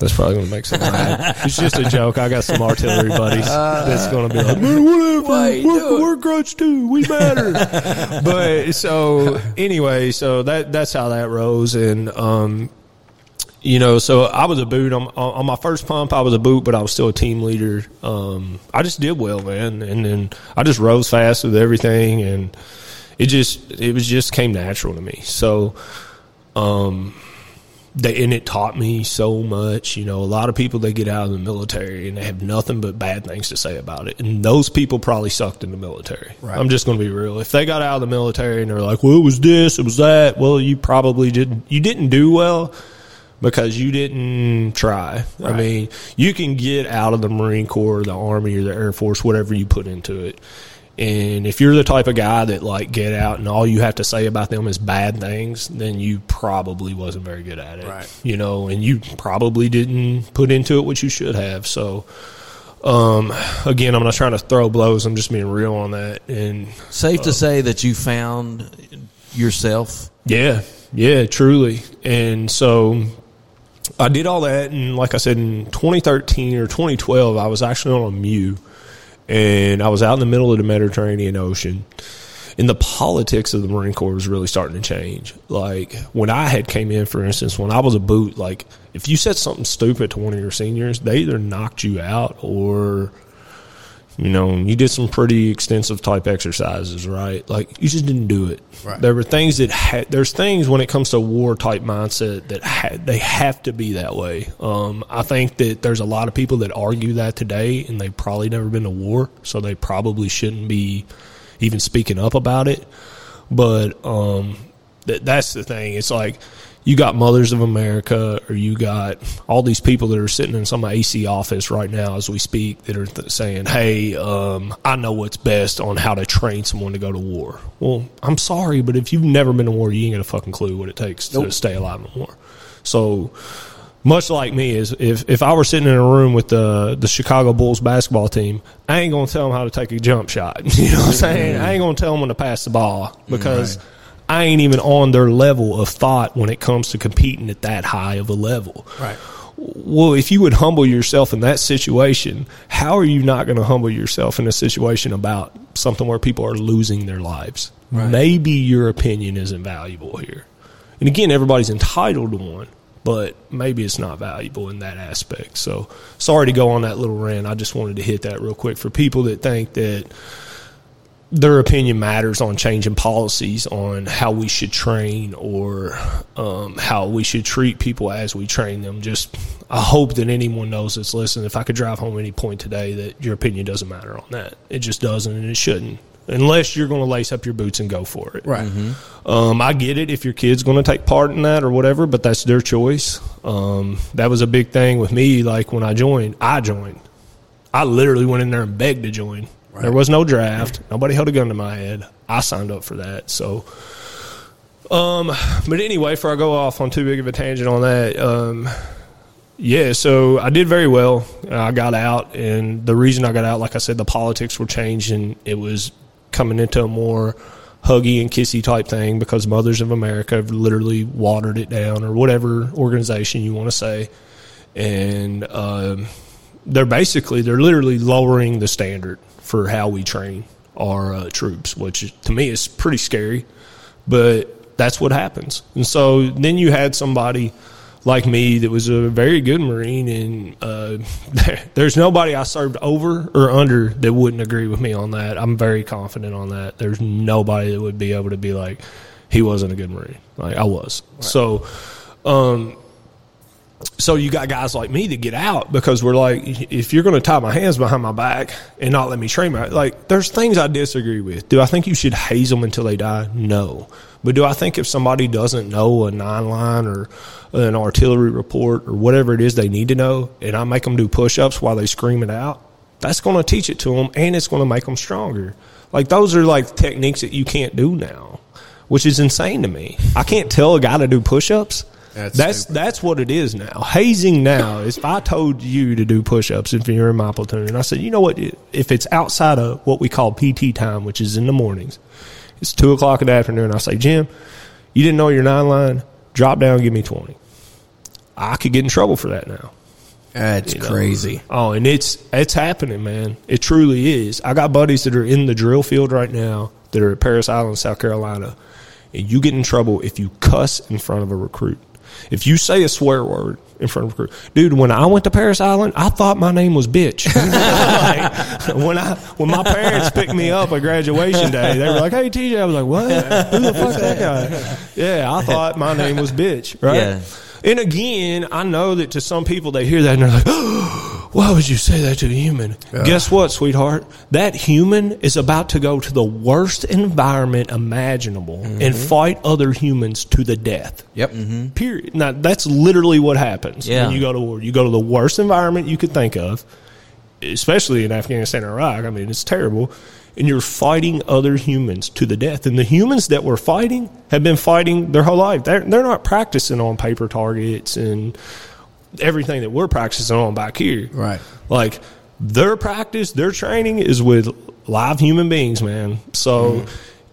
That's probably going to make some mad. It's just a joke. I got some artillery buddies that's going to be like, man, whatever. Why We're, we're grunts too. We matter. but so anyway, so that that's how that rose, and um, you know, so I was a boot on, on my first pump. I was a boot, but I was still a team leader. Um, I just did well, man, and then I just rose fast with everything, and it just it was just came natural to me. So, um, they and it taught me so much. You know, a lot of people they get out of the military and they have nothing but bad things to say about it, and those people probably sucked in the military. Right. I'm just going to be real. If they got out of the military and they're like, "Well, it was this, it was that," well, you probably didn't. You didn't do well because you didn't try. I mean, you can get out of the Marine Corps, the Army, or the Air Force, whatever you put into it. And if you're the type of guy that like get out and all you have to say about them is bad things, then you probably wasn't very good at it. Right. You know, and you probably didn't put into it what you should have. So um again, I'm not trying to throw blows, I'm just being real on that. And Safe to say that you found yourself. yeah, yeah, truly. And so I did all that, and like I said, in 2013 or 2012, I was actually on a MEU, and I was out in the middle of the Mediterranean Ocean. And the politics of the Marine Corps was really starting to change. Like when I had came in, for instance, when I was a boot, like if you said something stupid to one of your seniors, they either knocked you out or you know, you did some pretty extensive type exercises, right? Like you just didn't do it. Right. There were things that ha- there's things when it comes to war type mindset that ha- they have to be that way. Um, I think that there's a lot of people that argue that today, and they've probably never been to war, so they probably shouldn't be even speaking up about it. But um, that that's the thing. It's like you got Mothers of America, or you got all these people that are sitting in some AC office right now as we speak that are th- saying, "Hey, um, I know what's best on how to train someone to go to war." Well, I'm sorry, but if you've never been to war, you ain't got a fucking clue what it takes to stay alive in war. So much like me is if, if I were sitting in a room with the the Chicago Bulls basketball team, I ain't gonna tell them how to take a jump shot. You know what I'm saying? I ain't gonna tell them when to pass the ball because I ain't even on their level of thought when it comes to competing at that high of a level. Right. Well, if you would humble yourself in that situation, how are you not going to humble yourself in a situation about something where people are losing their lives? Maybe your opinion isn't valuable here. And again, everybody's entitled to one, but maybe it's not valuable in that aspect. So sorry to go on that little rant. I just wanted to hit that real quick for people that think that their opinion matters on changing policies on how we should train or um, how we should treat people as we train them. Just I hope that anyone knows that's listening. If I could drive home any point today, that your opinion doesn't matter on that. It just doesn't, and it shouldn't. unless you're going to lace up your boots and go for it. Right. Um, I get it if your kid's going to take part in that or whatever, but that's their choice. Um, that was a big thing with me. Like when I joined, I joined. I literally went in there and begged to join. There was no draft. Nobody held a gun to my head. I signed up for that. So, um, but anyway, before I go off on too big of a tangent on that, um, yeah, so I did very well. I got out, and the reason I got out, like I said, the politics were changing. It was coming into a more huggy and kissy type thing because Mothers of America have literally watered it down, or whatever organization you want to say, and um, they're basically they're literally lowering the standard for how we train our uh, troops, which to me is pretty scary, but that's what happens. And so then you had somebody like me that was a very good Marine, and uh, there's nobody I served over or under that wouldn't agree with me on that. I'm very confident on that. There's nobody that would be able to be like, he wasn't a good Marine. Like I was. So, um, so you got guys like me to get out because we're like, if you're going to tie my hands behind my back and not let me train my like, there's things I disagree with. Do I think you should haze them until they die? No. But do I think if somebody doesn't know a nine line or an artillery report or whatever it is they need to know, and I make them do push ups while they scream it out, that's going to teach it to them and it's going to make them stronger. Like those are like techniques that you can't do now, which is insane to me. I can't tell a guy to do push ups. That's That's that's what it is now. Hazing now is if I told you to do push ups if you're in my platoon, and I said, you know what, if it's outside of what we call PT time, which is in the mornings, it's two o'clock in the afternoon. I say, Jim, you didn't know your nine line. Drop down, give me twenty. I could get in trouble for that now. That's you know? crazy. Oh, and it's it's happening, man. It truly is. I got buddies that are in the drill field right now that are at Parris Island, South Carolina, and you get in trouble if you cuss in front of a recruit. If you say a swear word in front of a recruit, dude. When I went to Parris Island, I thought my name was bitch. Like, when I when my parents picked me up at graduation day, they were like, "Hey, TJ," I was like, "What? Who the fuck's that guy?" Yeah, I thought my name was bitch. Right. Yeah. And again, I know that to some people they hear that and they're like, oh, "Why would you say that to a human?" Guess what, sweetheart? That human is about to go to the worst environment imaginable and mm-hmm. fight other humans to the death. Yep. Mm-hmm. Period. Now that's literally what happens Yeah. when you go to war. You go to the worst environment you could think of, especially in Afghanistan and Iraq. I mean, it's terrible. And you're fighting other humans to the death. And the humans that we're fighting have been fighting their whole life. They're, they're not practicing on paper targets and everything that we're practicing on back here. Right. Like their practice, their training is with live human beings, man. So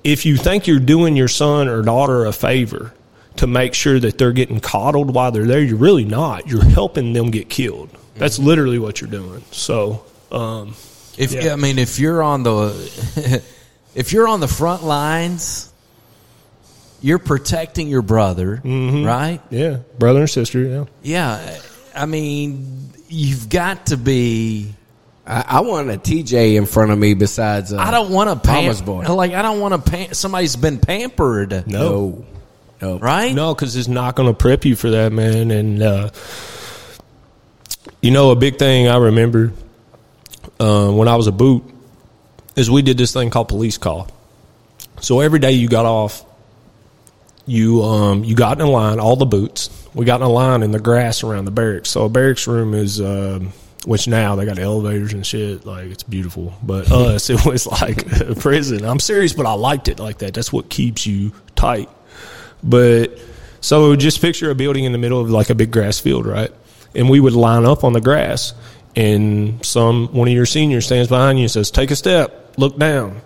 if you think you're doing your son or daughter a favor to make sure that they're getting coddled while they're there, you're really not. You're helping them get killed. That's literally what you're doing. So, um, If Yeah. I mean, if you're on the if you're on the front lines, you're protecting your brother, right? yeah, brother and sister, yeah. Yeah, I mean, you've got to be. I, I want a TJ in front of me besides. Uh, I don't want a Mama's pam- boy. Like I don't want to pam- somebody's been pampered, No. No. No. right? No, because it's not going to prep you for that, man. And uh, you know, a big thing I remember uh, when I was a boot is we did this thing called police call. So every day you got off, you um, you got in a line, all the boots. We got in a line in the grass around the barracks. So a barracks room is. Um, which now they got elevators and shit, like it's beautiful. But us, it was like a prison. I'm serious, but I liked it like that. That's what keeps you tight. But so just picture a building in the middle of like a big grass field, right? And we would line up on the grass, and some one of your seniors stands behind you and says, "Take a step, look down,"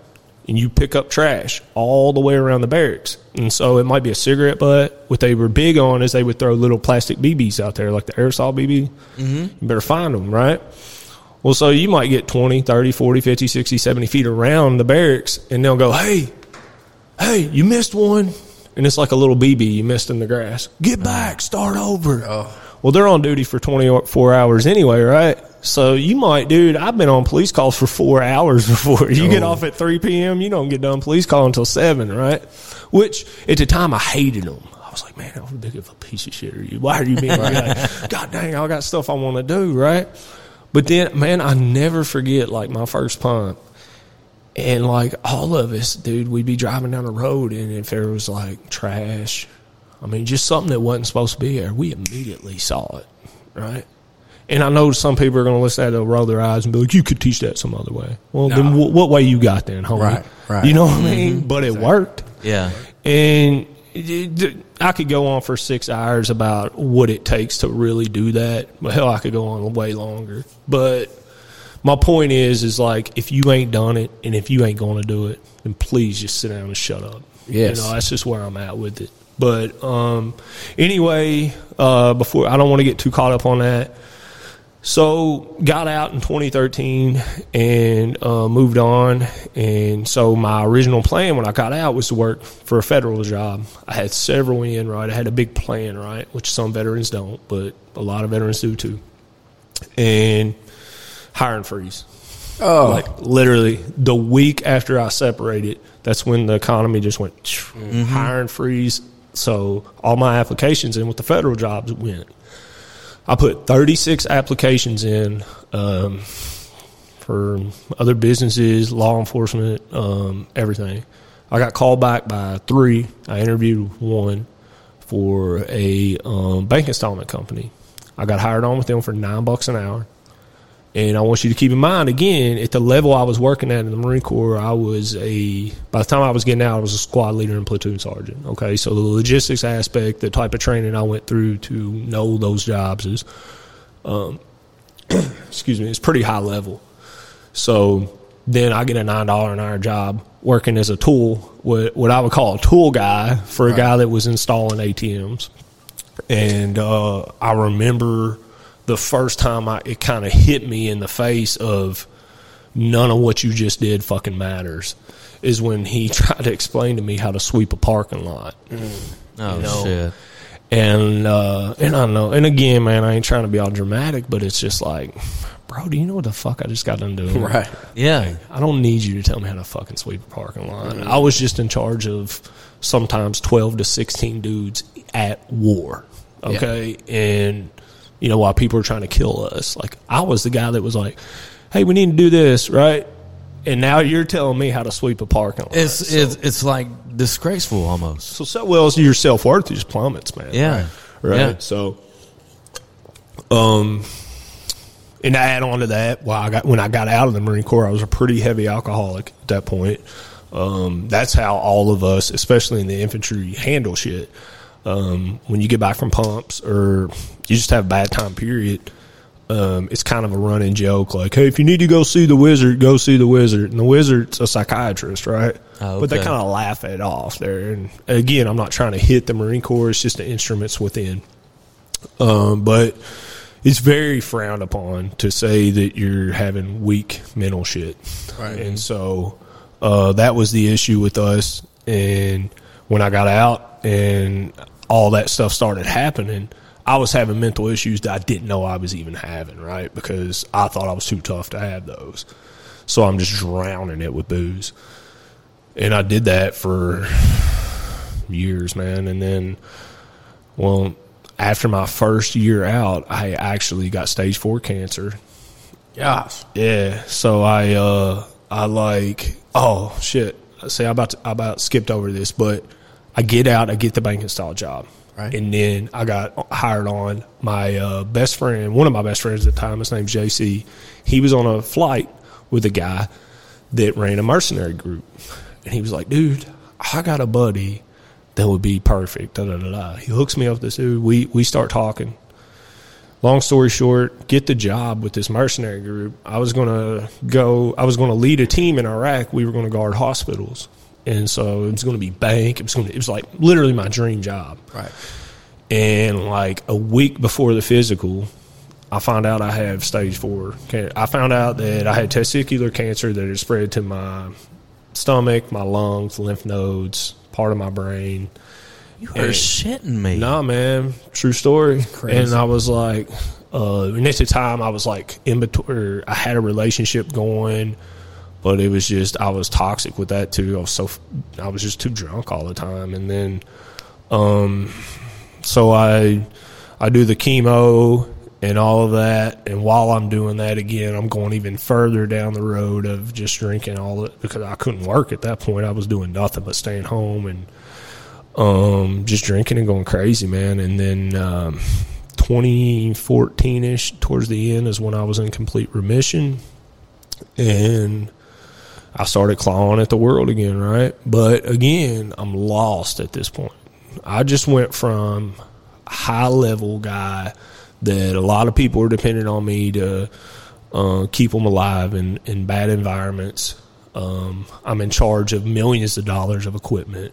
and you pick up trash all the way around the barracks. And so it might be a cigarette butt. What they were big on is they would throw little plastic BBs out there, like the aerosol BB. Mm-hmm. You better find them, right? Well, so you might get 20, 30, 40, 50, 60, 70 feet around the barracks, and they'll go, hey, hey, you missed one. And it's like a little BB you missed in the grass. Get back, start over. Well, they're on duty for 24 hours anyway, right? So you might, dude, I've been on police calls for four hours before. You get oh. off at 3 p.m., you don't get done police call until 7, right? Which at the time I hated them. I was like, man, how big of a piece of shit are you? Why are you being like, God dang, I got stuff I want to do, right? But then, man, I never forget like my first pump And like all of us, dude, we'd be driving down the road, and if there was like trash, I mean, just something that wasn't supposed to be there, we immediately saw it, right? And I know some people are going to listen to that, they'll roll their eyes and be like, "You could teach that some other way." Well, then wh- what way you got then, homie? Right, right. You know what I mean? But it worked. Yeah. And it- it- I could go on for six hours about what it takes to really do that. But hell, I could go on way longer. But my point is, is like if you ain't done it and if you ain't going to do it, then please just sit down and shut up. Yes. you know that's just where I'm at with it. But um, anyway, uh, before I don't want to get too caught up on that. So got out in 2013 and uh, moved on. And so my original plan when I got out was to work for a federal job. I had several in, right? I had a big plan, right? Which some veterans don't, but a lot of veterans do too. And hiring freeze. Oh, Like literally the week after I separated, that's when the economy just went hiring freeze. So all my applications in with the federal jobs went. I put 36 applications in um, for other businesses, law enforcement, um, everything. I got called back by three. I interviewed one for a um, bank installment company. I got hired on with them for nine bucks an hour. And I want you to keep in mind again, at the level I was working at in the Marine Corps, I was a by the time I was getting out, I was a squad leader and platoon sergeant. Okay, so the logistics aspect, the type of training I went through to know those jobs is, um, excuse me, it's pretty high level. So then I get a nine dollar an hour job working as a tool, what what I would call a tool guy for a guy that was installing ATMs. And uh, I remember the first time I, it kind of hit me in the face of none of what you just did fucking matters is when he tried to explain to me how to sweep a parking lot. Oh You know, shit. And uh, and I don't know, and again, man, I ain't trying to be all dramatic, but it's just like, bro, do you know what the fuck I just got done doing? right. Yeah. I don't need you to tell me how to fucking sweep a parking lot. I was just in charge of sometimes 12 to 16 dudes at war. Okay. And, you know, while people were trying to kill us, like I was the guy that was like, hey, we need to do this, right? And now you're telling me how to sweep a parking lot. It's so, it's it's like disgraceful almost. so, so well as your self worth just plummets, man. Yeah. Right. Yeah. So, um, and to add on to that, well, I got when I got out of the Marine Corps, I was a pretty heavy alcoholic at that point. Um, that's how all of us, especially in the infantry, handle shit. Um, when you get back from pumps or you just have a bad time period, um, it's kind of a running joke like, hey, if you need to go see the wizard, go see the wizard. And the wizard's a psychiatrist, right? Oh, But they kind of laugh it off there. And again, I'm not trying to hit the Marine Corps, it's just the instruments within. Um, but it's very frowned upon to say that you're having weak mental shit. Right. And so uh, that was the issue with us. And when I got out and all that stuff started happening, I was having mental issues that I didn't know I was even having, right? Because I thought I was too tough to have those. So I'm just drowning it with booze. And I did that for years, man. And then, well, after my first year out, I actually got stage four cancer. Gosh. Yeah. So I uh I like oh shit. See I about to, I about skipped over this, but I get out, I get the bank install job. Right. And then I got hired on. My uh, best friend, one of my best friends at the time, his name's JC. He was on a flight with a guy that ran a mercenary group. And he was like, dude, I got a buddy that would be perfect. Da, da, da, da. He hooks me up with this dude. We, we start talking long story short, get the job with this mercenary group. I was going to go, I was going to lead a team in Iraq. We were going to guard hospitals. And so it was going to be bank. It was going to, it was like literally my dream job. Right. And like a week before the physical, I found out I have stage four. I found out that I had testicular cancer that had spread to my stomach, my lungs, lymph nodes, part of my brain. You are shitting me. Nah, man, true story. And I was like, uh, and at the time, I was like in between. I had a relationship going, but it was just I was toxic with that too. I was so I was just too drunk all the time, and then, um, so I I do the chemo, and all of that. And while I'm doing that again, I'm going even further down the road of just drinking all it because I couldn't work at that point. I was doing nothing but staying home and um, just drinking and going crazy, man. And then um, 2014 ish, towards the end, is when I was in complete remission, and I started clawing at the world again, right? But again, I'm lost at this point. I just went from high level guy that a lot of people are dependent on me to uh, keep them alive in, in bad environments. Um, I'm in charge of millions of dollars of equipment,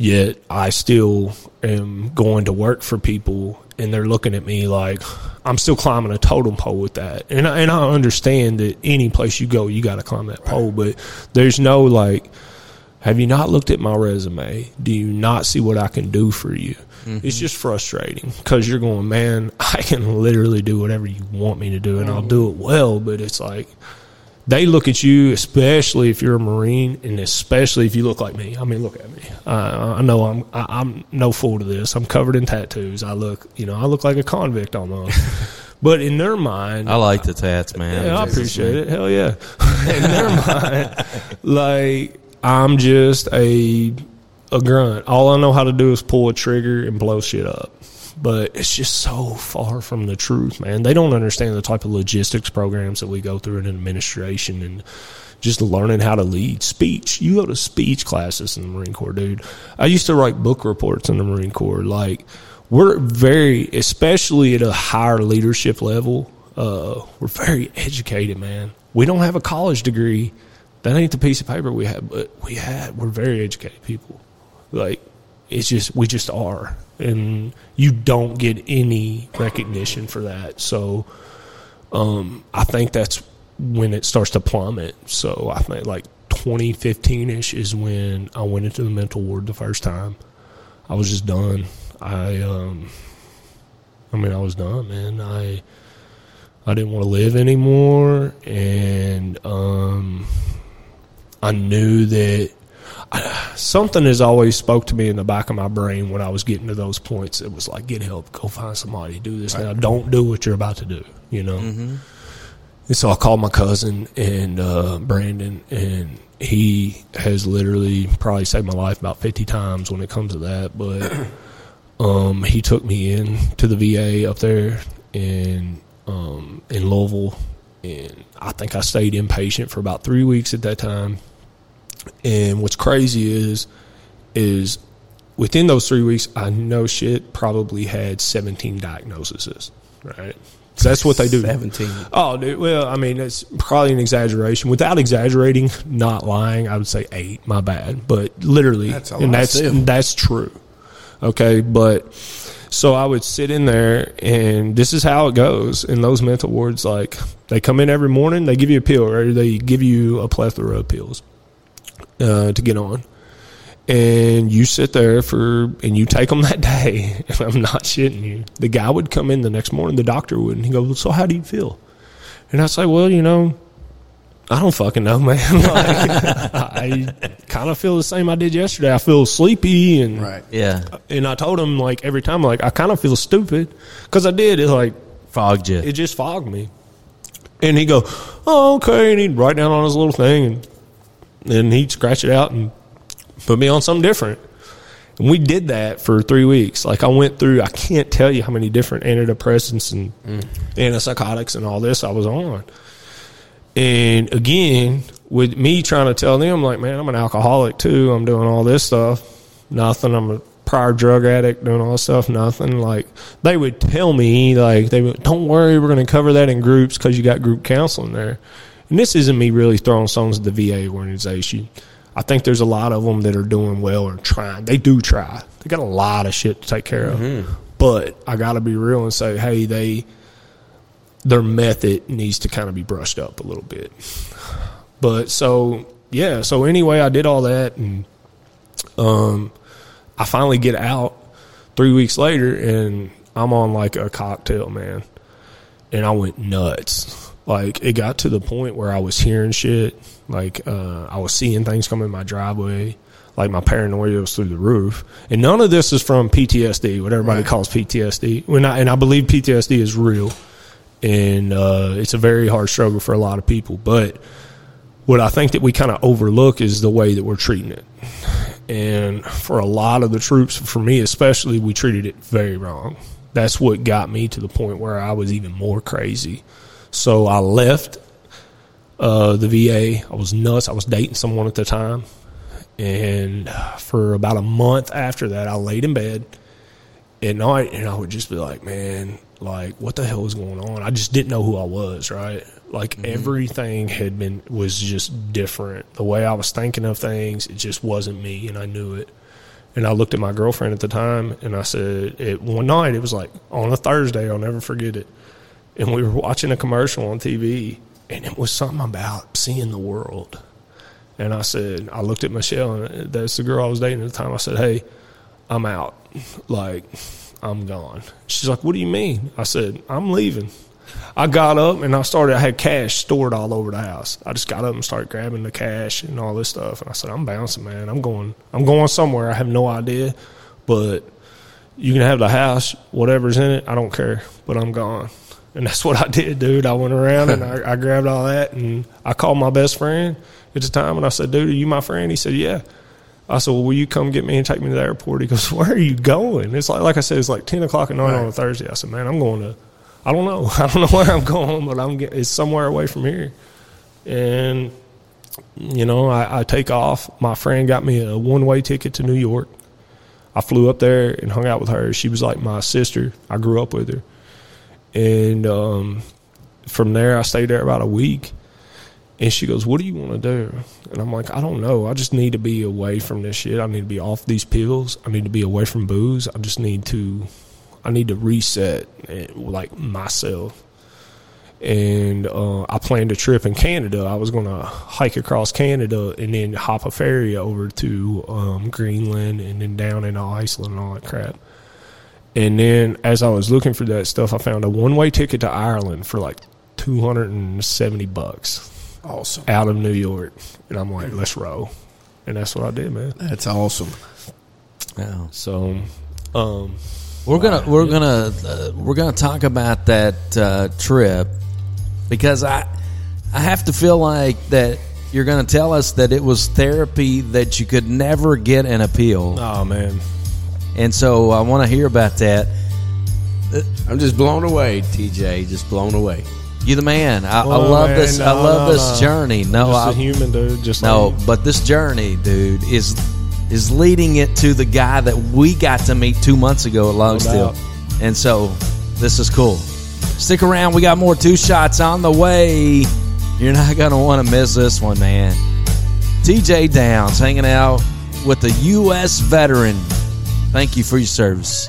yet I still am going to work for people, and they're looking at me like I'm still climbing a totem pole with that. And I, and I understand that any place you go, you got to climb that pole, but there's no like, have you not looked at my resume? Do you not see what I can do for you? Mm-hmm. It's just frustrating because you're going, man, I can literally do whatever you want me to do and I'll do it well. But it's like, they look at you, especially if you're a Marine, and especially if you look like me. I mean, look at me. Uh, I know I'm I, I'm no fool to this. I'm covered in tattoos. I look, you know, I look like a convict almost. but in their mind, I like the tats, man. yeah, I appreciate it. Hell yeah. In their mind, like I'm just a a grunt. All I know how to do is pull a trigger and blow shit up. But it's just so far from the truth, man. They don't understand the type of logistics programs that we go through in administration and just learning how to lead speech. You go to speech classes in the Marine Corps, dude. I used to write book reports in the Marine Corps. Like, we're very, especially at a higher leadership level, uh, we're very educated, man. We don't have a college degree. That ain't the piece of paper we have, but we had, we're very educated people. Like, it's just, we just are. And you don't get any recognition for that. So, um, I think that's when it starts to plummet. So I think like 2015 ish is when I went into the mental ward the first time. I was just done. I, um, I mean, I was done, man. I, I didn't want to live anymore, and um, I knew that I, something has always spoke to me in the back of my brain when I was getting to those points. It was like, get help, go find somebody, do this now. Don't do what you're about to do, you know. And so I called my cousin and uh, Brandon, and he has literally probably saved my life about 50 times when it comes to that. But um, he took me in to the VA up there in um, in Louisville, and I think I stayed inpatient for about three weeks at that time. And what's crazy is is within those three weeks, I know shit probably had 17 diagnoses, right? So that's what they do. 17. Oh, dude. Well, I mean, it's probably an exaggeration. Without exaggerating, not lying, I would say eight. My bad, but literally, That's and that's that's true. Okay, but so I would sit in there, and this is how it goes in those mental wards. Like they come in every morning, they give you a pill, or they give you a plethora of pills uh, to get on. And you sit there for, and you take them that day. And I'm not shitting you. The guy would come in the next morning, the doctor would, and he goes, So, how do you feel? And I say, Well, you know, I don't fucking know, man. like, I kind of feel the same I did yesterday. I feel sleepy and Right. Yeah, and I told him like every time like I kind of feel stupid because I did. It like fogged you. it just fogged me. And he'd go, "Oh, okay," and he'd write down on his little thing, and then he'd scratch it out and put me on something different. And we did that for three weeks. Like I went through, I can't tell you how many different antidepressants and mm. antipsychotics and all this I was on. And again, with me trying to tell them, like, man, I'm an alcoholic too. I'm doing all this stuff. Nothing. I'm a prior drug addict, doing all this stuff. Nothing. Like, they would tell me, like, they would, don't worry, we're going to cover that in groups because you got group counseling there. And this isn't me really throwing stones at the VA organization. I think there's a lot of them that are doing well or trying. They do try. They got a lot of shit to take care of. But I got to be real and say, hey, they their method needs to kind of be brushed up a little bit. But so yeah, so anyway, I did all that, and um, I finally get out three weeks later, and I'm on like a cocktail, man, and I went nuts. Like it got to the point where I was hearing shit, like uh, I was seeing things come in my driveway. like my paranoia was through the roof. And none of this is from PTSD, what everybody calls PTSD. When I, and I believe PTSD is real, and uh, it's a very hard struggle for a lot of people. But what I think that we kind of overlook is the way that we're treating it. And for a lot of the troops, for me especially, we treated it very wrong. That's what got me to the point where I was even more crazy. So I left uh, the VA. I was nuts. I was dating someone at the time. And for about a month after that, I laid in bed at night and I would just be like, man, like, what the hell is going on? I just didn't know who I was, right? Like, everything had been, was just different. The way I was thinking of things, it just wasn't me, and I knew it. And I looked at my girlfriend at the time and I said, it, one night, it was like on a Thursday, I'll never forget it. And we were watching a commercial on TV, and it was something about seeing the world. And I said, I looked at Michelle, and that's the girl I was dating at the time. I said, hey, I'm out. Like, I'm gone. She's like, what do you mean? I said, I'm leaving. I got up and I started, I had cash stored all over the house. I just got up and started grabbing the cash and all this stuff. And I said, I'm bouncing, man. I'm going, I'm going somewhere. I have no idea, but you can have the house, whatever's in it. I don't care, but I'm gone. And that's what I did, dude. I went around and I, I grabbed all that and I called my best friend at the time and I said, dude, are you my friend? He said, yeah. I said, well, will you come get me and take me to the airport? He goes, where are you going? It's like, like I said, it's like 10 o'clock at night on a Thursday. I said, man, I'm going to, I don't know. I don't know where I'm going, but I'm get, it's somewhere away from here. And, you know, I, I take off. My friend got me a one way ticket to New York. I flew up there and hung out with her. She was like my sister. I grew up with her. And um, from there, I stayed there about a week. And she goes, What do you want to do? And I'm like, I don't know. I just need to be away from this shit. I need to be off these pills. I need to be away from booze. I just need to, I need to reset eh, like myself. And uh, I planned a trip in Canada. I was going to hike across Canada and then hop a ferry over to um, Greenland and then down into Iceland and all that crap. And then as I was looking for that stuff, I found a one way ticket to Ireland for like 270 bucks Awesome. out of New York. And I'm like, let's roll. And that's what I did, man. That's awesome. Yeah. So, um, We're gonna we're gonna uh, we're gonna talk about that uh, trip because I I have to feel like that you're gonna tell us that it was therapy that you could never get an appeal, oh, man. And so I want to hear about that. I'm just blown away, TJ. Just blown away. You're the man. I, I love man, this. I love no, this no. journey. No, Just I, a human, dude. Just no, like, but this journey, dude, is is leading it to the guy that we got to meet two months ago at Log Still, doubt. and so this is cool. Stick around. We got more two shots on the way. You're not gonna want to miss this one, man. TJ Downs hanging out with the U.S. veteran. Thank you for your service.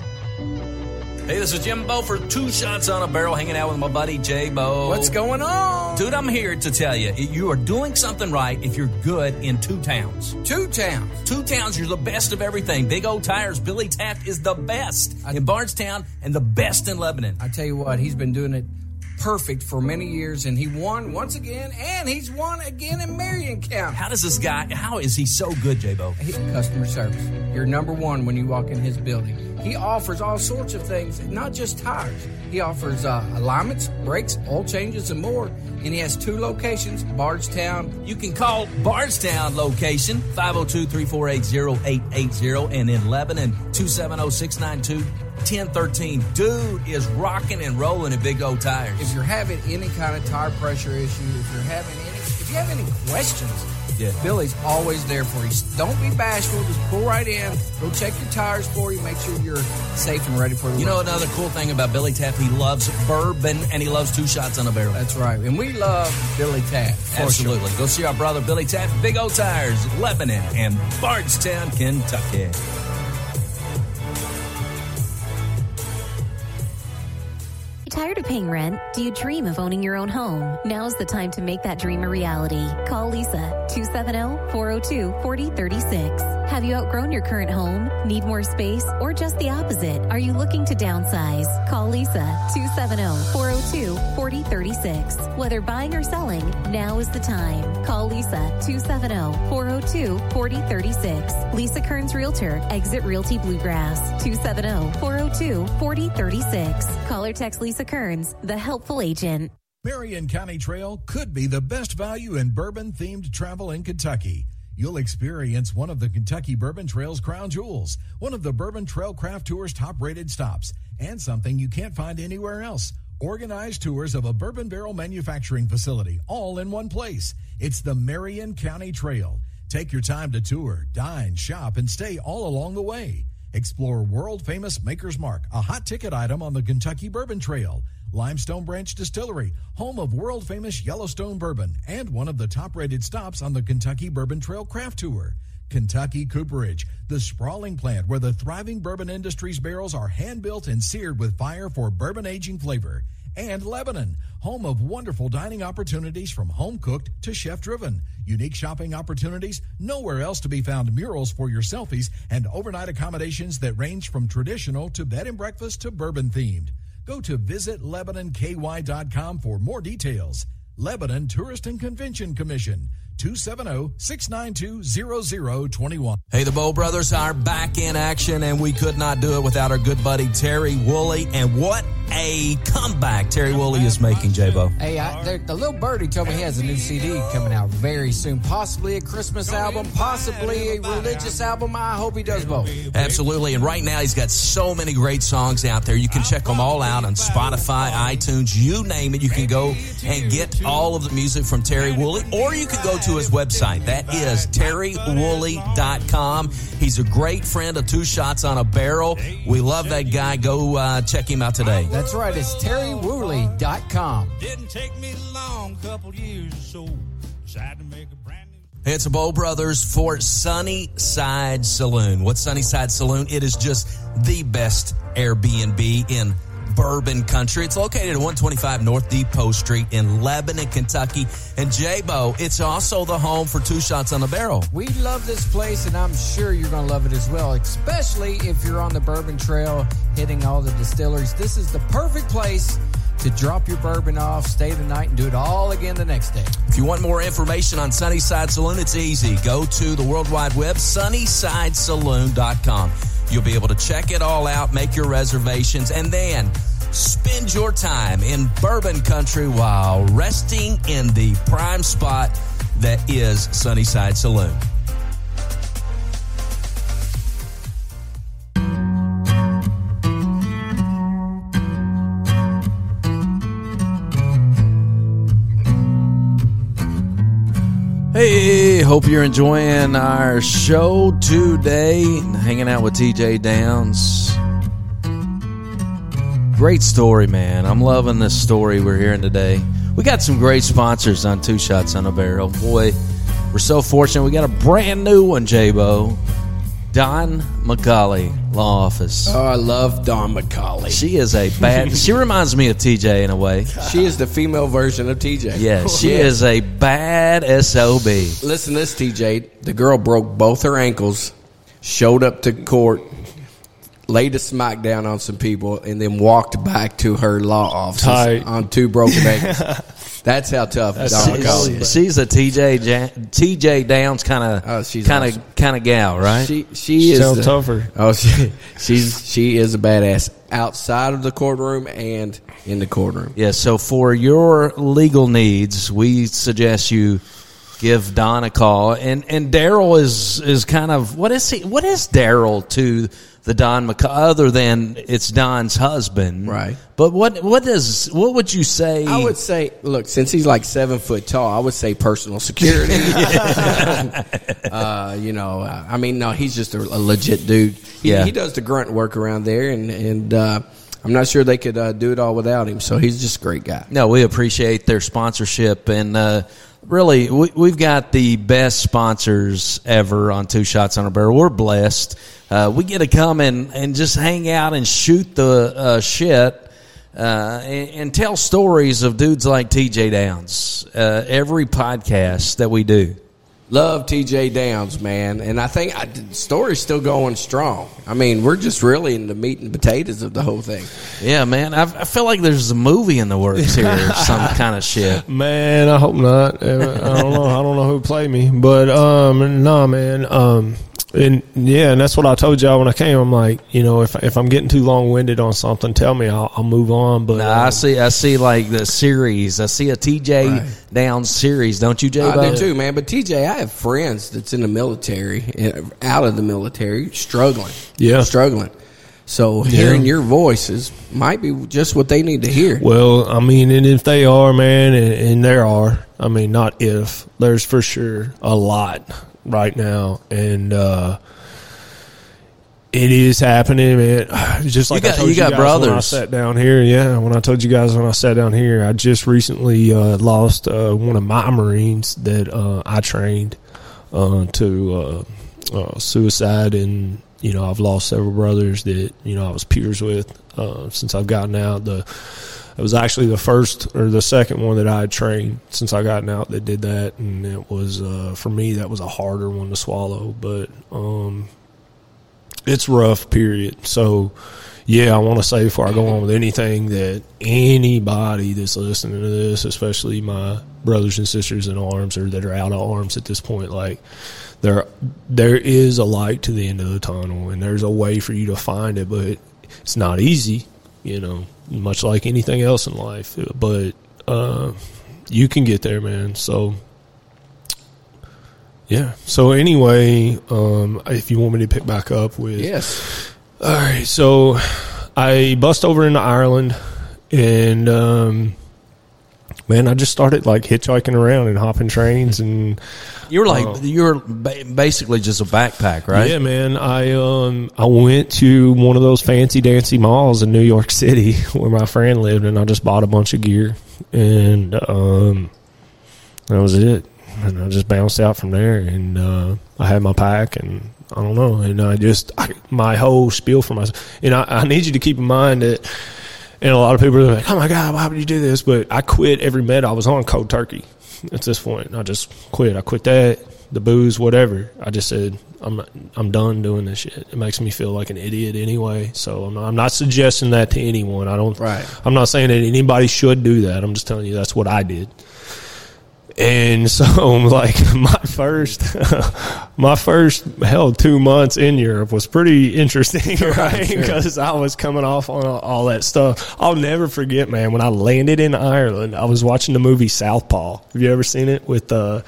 Hey, this is Jimbo for Two Shots on a Barrel, hanging out with my buddy J Bo. What's going on? Dude, I'm here to tell you, you are doing something right if you're good in two towns. Two towns. Two towns, you're the best of everything. Big O Tires, Billy Taft is the best in Bardstown and the best in Lebanon. I tell you what, he's been doing it perfect for many years, and he won once again, and he's won again in Marion County. How does this guy, how is he so good, J Bo? He- Customer service. You're number one when you walk in his building. He offers all sorts of things, not just tires. He offers uh, alignments, brakes, oil changes, and more. And he has two locations Bardstown. You can call Bardstown location 502-348-0880 and in Lebanon oh, 270-692-1013. Dude is rocking and rolling in Big O Tires. If you're having any kind of tire pressure issue, if you're having any, if you have any questions, Yeah. Billy's always there for you. Don't be bashful. Just pull right in. Go check your tires for you. Make sure you're safe and ready for the You know another cool thing about Billy Taft? He loves bourbon and he loves two shots on a barrel. That's right. And we love Billy Taft. for sure. Absolutely. Go see our brother Billy Taft, Big O Tires, Lebanon, and Bardstown, Kentucky. Tired of paying rent? Do you dream of owning your own home? Now's the time to make that dream a reality. Call Lisa 270-402-4036. Have you outgrown your current home? Need more space or just the opposite? Are you looking to downsize? Call Lisa 270-402-4036. Whether buying or selling, now is the time. Call Lisa 270-402-4036. Lisa Kearns Realtor, Exit Realty Bluegrass 270-402-4036. Call or text Lisa Kearns, the helpful agent. Marion County Trail could be the best value in bourbon themed travel in Kentucky. You'll experience one of the Kentucky Bourbon Trail's crown jewels, one of the Bourbon Trail Craft Tour's top rated stops, and something you can't find anywhere else. Organized tours of a bourbon barrel manufacturing facility, all in one place. It's the Marion County Trail. Take your time to tour, dine, shop, and stay all along the way. Explore world famous Maker's Mark, a hot ticket item on the Kentucky Bourbon Trail. Limestone Branch Distillery, home of world famous Yellowstone bourbon, and one of the top rated stops on the Kentucky Bourbon Trail Craft Tour. Kentucky Cooperage, the sprawling plant where the thriving bourbon industry's barrels are hand built and seared with fire for bourbon aging flavor. And Lebanon, home of wonderful dining opportunities from home cooked to chef driven. Unique shopping opportunities, nowhere else to be found murals for your selfies, and overnight accommodations that range from traditional to bed and breakfast to bourbon themed. Go to visitlebanonky.com for more details. Lebanon Tourist and Convention Commission, 270-692-0021. Hey, the Bow Brothers are back in action, and we could not do it without our good buddy Terry Woolley. And what a comeback Terry Woolley is making, J-Bo. Hey, I, the, the little birdie told me he has a new CD coming out very soon. Possibly a Christmas album, possibly a religious album. I hope he does both. Absolutely. And right now, he's got so many great songs out there. You can check them all out on Spotify, iTunes, you name it. You can go and get all of the music from Terry Woolley, or you can go to his website. That is terrywoolley.com. He's a great friend of Two Shots on a Barrel. We love that guy. Go uh, check him out today. That's right. It's terrywoolley.com. Didn't take me long, couple years or so. Decided to make a brand new. It's a Bow Brothers for Sunnyside Saloon. What's Sunnyside Saloon? It is just the best Airbnb in bourbon country. It's located at 125 North Depot Street in Lebanon, Kentucky. And J-Bo, it's also the home for Two Shots on the Barrel. We love this place, and I'm sure you're going to love it as well, especially if you're on the Bourbon Trail hitting all the distilleries. This is the perfect place to drop your bourbon off, stay the night, and do it all again the next day. If you want more information on Sunnyside Saloon, it's easy. Go to the World Wide Web, sunnysidesaloon.com. You'll be able to check it all out, make your reservations, and then spend your time in bourbon country while resting in the prime spot that is Sunnyside Saloon. Hey, hope you're enjoying our show today. Hanging out with TJ Downs. Great story, man. I'm loving this story we're hearing today. We got some great sponsors on Two Shots on a Barrel. Boy, we're so fortunate. We got a brand new one, J-Bo. Don McCauley Law Office. Oh, I love Don McCauley. She is a bad. she reminds me of TJ in a way. She is the female version of TJ. Yeah, she Yes. is a bad sob. Listen to this, TJ. The girl broke both her ankles, showed up to court, laid a smack down on some people, and then walked back to her law office Tight. on two broken ankles. That's how tough Dawn McCauley is. She's a TJ Ja- TJ Downs kind of Oh, she's kind of awesome. kind of gal, right? She she is Sounds the- tougher. Oh, she, she's she is a badass outside of the courtroom and in the courtroom. yeah. So for your legal needs, we suggest you give Don a call. And and Daryl is is kind of what is he? What is Daryl to the Don McCall other than it's Don's husband, Right. But what what does what would you say? I would say, look, since he's like seven foot tall, I would say personal security. uh, you know, I mean, no, he's just a, a legit dude. He, Yeah. he does the grunt work around there, and and uh, I'm not sure they could uh, do it all without him. So he's just a great guy. No, we appreciate their sponsorship, and uh, really, we, we've got the best sponsors ever on Two Shots on a Barrel. We're blessed. Uh, we get to come and, and just hang out and shoot the uh, shit uh, and, and tell stories of dudes like TJ Downs. Uh, every podcast that we do. Love TJ Downs, man, and I think I, the story's still going strong. I mean, we're just really in the meat and potatoes of the whole thing. Yeah, man. I, I feel like there's a movie in the works here, or some kind of shit. Man, I hope not. I don't know. I don't know who played me, but um, no, man. Um, and yeah, and that's what I told y'all when I came. I'm like, you know, if if I'm getting too long winded on something, tell me. I'll, I'll move on. But Nah, I um, see. I see like the series. I see a TJ Right. Downs series, don't you, J? I do too, man. But TJ, I have friends that's in the military, out of the military, struggling. Yeah. struggling. So hearing your voices might be just what they need to hear. Well, I mean, and if they are, man, and, and there are, I mean, not if, there's for sure a lot right now. And, uh, it is happening, man. Just like got- I told you you, got guys when I sat down here. Yeah, when I told you guys when I sat down here, I just recently uh, lost uh, one of my Marines that uh, I trained uh, to uh, uh, suicide, and you know I've lost several brothers that you know I was peers with uh, since I've gotten out. The it was actually the first or the second one that I had trained since I gotten out that did that, and it was uh, for me that was a harder one to swallow, but. Um, it's rough period so yeah i want to say before i go on with anything that anybody that's listening to this especially my brothers and sisters in arms or that are out of arms at this point like there there is a light to the end of the tunnel and there's a way for you to find it but it's not easy you know much like anything else in life but uh you can get there man. So yeah. So anyway, um, if you want me to pick back up with Yes, all right, so I bust over into Ireland, and um, man, I just started like hitchhiking around and hopping trains, and You were like you were ba- basically just a backpack, right? yeah, man, I um I went to one of those fancy dancy malls in New York City where my friend lived, and I just bought a bunch of gear, and um that was it. And I just bounced out from there, and uh, I had my pack, and I don't know, and I just I, my whole spiel for myself. And I, I need you to keep in mind that, and a lot of people are like, "Oh my god, why would you do this?" But I quit every med I was on cold turkey. At this point, I just quit. I quit that, the booze, whatever. I just said, "I'm I'm done doing this shit." It makes me feel like an idiot anyway. So I'm not, I'm not suggesting that to anyone. I don't. Right. I'm not saying that anybody should do that. I'm just telling you that's what I did. And so, like my first, my first hell two months in Europe was pretty interesting, right? Because I was coming off on all, that stuff. I'll never forget, man. When I landed in Ireland, I was watching the movie Southpaw. Have you ever seen it with uh,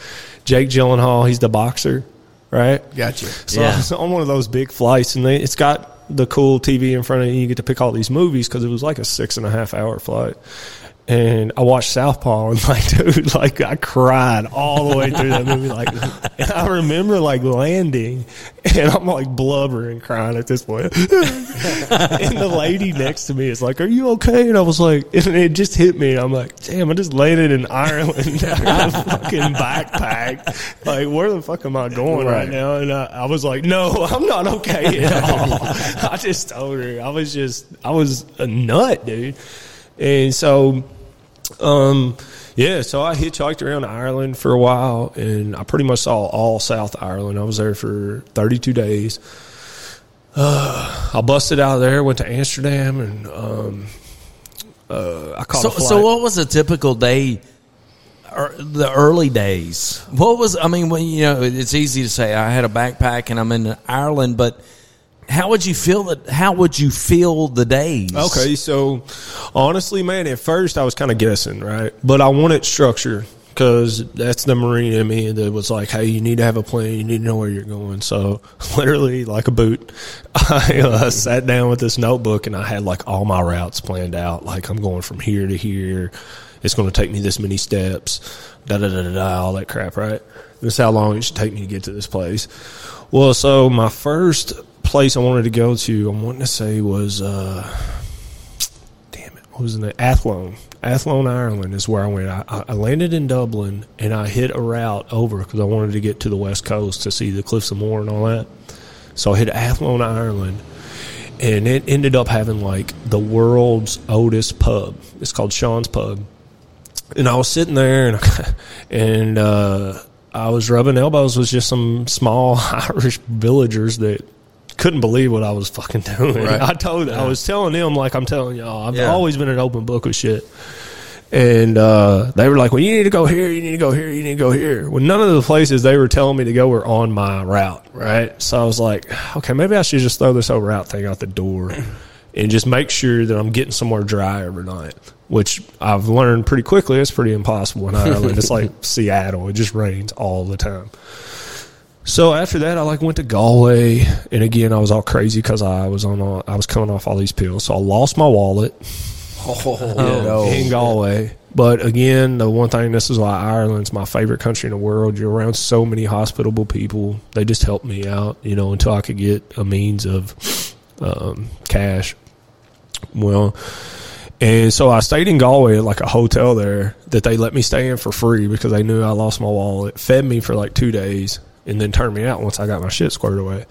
Jake Gyllenhaal? He's the boxer, right? gotcha. So Yeah. I was on one of those big flights, and they, it's got the cool TV in front of you. You get to pick all these movies because it was like a six and a half hour flight. And I watched Southpaw, and like, dude, like I cried all the way through that movie. Like, I remember like landing, and I'm like blubbering, crying at this point. and the lady next to me is like, "Are you okay?" And I was like, and it just hit me. I'm like, "Damn, I just landed in Ireland. Have a fucking backpack. Like, where the fuck am I going right, Right. now?" And I, I was like, "No, I'm not okay at all." I just told her I was just, I was a nut, dude. And so, um, yeah, so I hitchhiked around Ireland for a while, and I pretty much saw all South Ireland. I was there for 32 days. Uh, I busted out of there, went to Amsterdam, and um, uh, I caught So, a flight. so what was a typical day? Or the early days. What was? I mean, when you know, it's easy to say I had a backpack and I'm in Ireland, but how would you feel that? How would you feel the days? Okay, so honestly, man, at first I was kind of guessing, right? But I wanted structure because that's the Marine in me that was like, hey, you need to have a plan, you need to know where you're going. So, literally, like a boot, I uh, sat down with this notebook and I had like all my routes planned out. Like, I'm going from here to here. It's going to take me this many steps, da da da da da, all that crap, right? This is how long it should take me to get to this place. Well, so my first place I wanted to go to, I'm wanting to say was, uh, damn it, what was name? Athlone. Athlone, Ireland is where I went. I, I landed in Dublin and I hit a route over because I wanted to get to the west coast to see the Cliffs of Moher and all that. So I hit Athlone, Ireland. and it ended up having like the world's oldest pub. It's called Sean's Pub, and I was sitting there and and uh, I was rubbing elbows with just some small Irish villagers that couldn't believe what I was fucking doing. Right. I told, I was telling them like I'm telling y'all. I've Yeah. always been an open book with shit. And uh, they were like, "Well, you need to go here. You need to go here. You need to go here." Well, none of the places they were telling me to go were on my route, right? So I was like, "Okay, maybe I should just throw this whole route thing out the door, and just make sure that I'm getting somewhere dry every night." Which I've learned pretty quickly. It's pretty impossible in Ireland. it's like Seattle. It just rains all the time. So after that, I like went to Galway, and again, I was all crazy because I was on, all, I was coming off all these pills. So I lost my wallet no. in Galway. But again, the one thing, this is why Ireland's my favorite country in the world. You're around so many hospitable people. They just helped me out, you know, until I could get a means of um, cash. Well, and so I stayed in Galway at like a hotel there that they let me stay in for free because they knew I lost my wallet, fed me for like two days, and then turned me out once I got my shit squared away.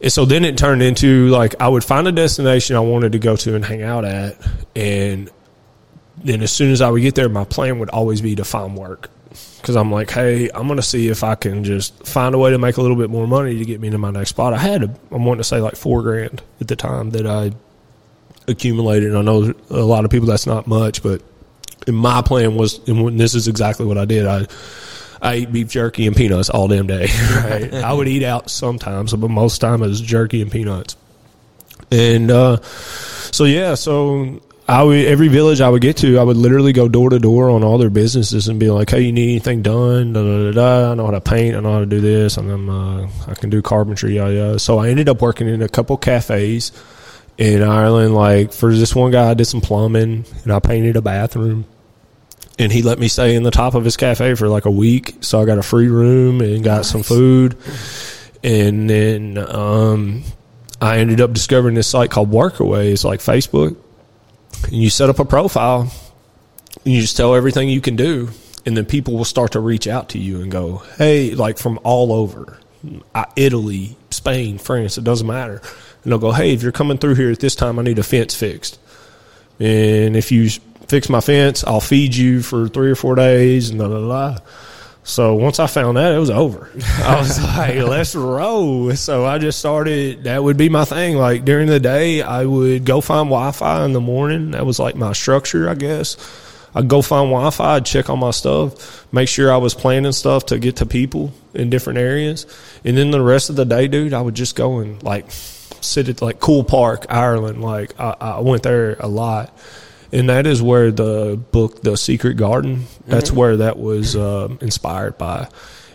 And so then it turned into like I would find a destination I wanted to go to and hang out at, and then as soon as I would get there, my plan would always be to find work because I'm like, hey, I'm gonna see if I can just find a way to make a little bit more money to get me to my next spot. I had, a, I'm wanting to say like four grand at the time that I accumulated. And I know a lot of people that's not much, but and my plan was, and this is exactly what I did. I I eat beef jerky and peanuts all damn day. Right? I would eat out sometimes, but most time it was jerky and peanuts. And uh, so yeah, so I would every village I would get to, I would literally go door to door on all their businesses and be like, "Hey, you need anything done? Da, da, da, da. I know how to paint. I know how to do this, and I'm uh, I can do carpentry. Yeah, yeah." So I ended up working in a couple cafes in Ireland. Like for this one guy, I did some plumbing and I painted a bathroom. And he let me stay in the top of his cafe for like a week, so I got a free room and got some food. And then um, I ended up discovering this site called Workaway. It's like Facebook, and you set up a profile, and you just tell everything you can do, and then people will start to reach out to you and go, "Hey," like from all over, Italy, Spain, France, it doesn't matter, and they'll go, "Hey, if you're coming through here at this time, I need a fence fixed." And if you fix my fence, I'll feed you for three or four days, and blah, blah, blah. So once I found that, it was over. I was like, let's roll. So I just started, that would be my thing. Like during the day, I would go find Wi Fi in the morning. That was like my structure, I guess. I'd go find Wi Fi, I'd check on my stuff, make sure I was planning stuff to get to people in different areas. And then the rest of the day, dude, I would just go and like sit at like Coole Park, Ireland. Like I, I went there a lot and that is where the book the secret garden that's where that was uh, inspired by.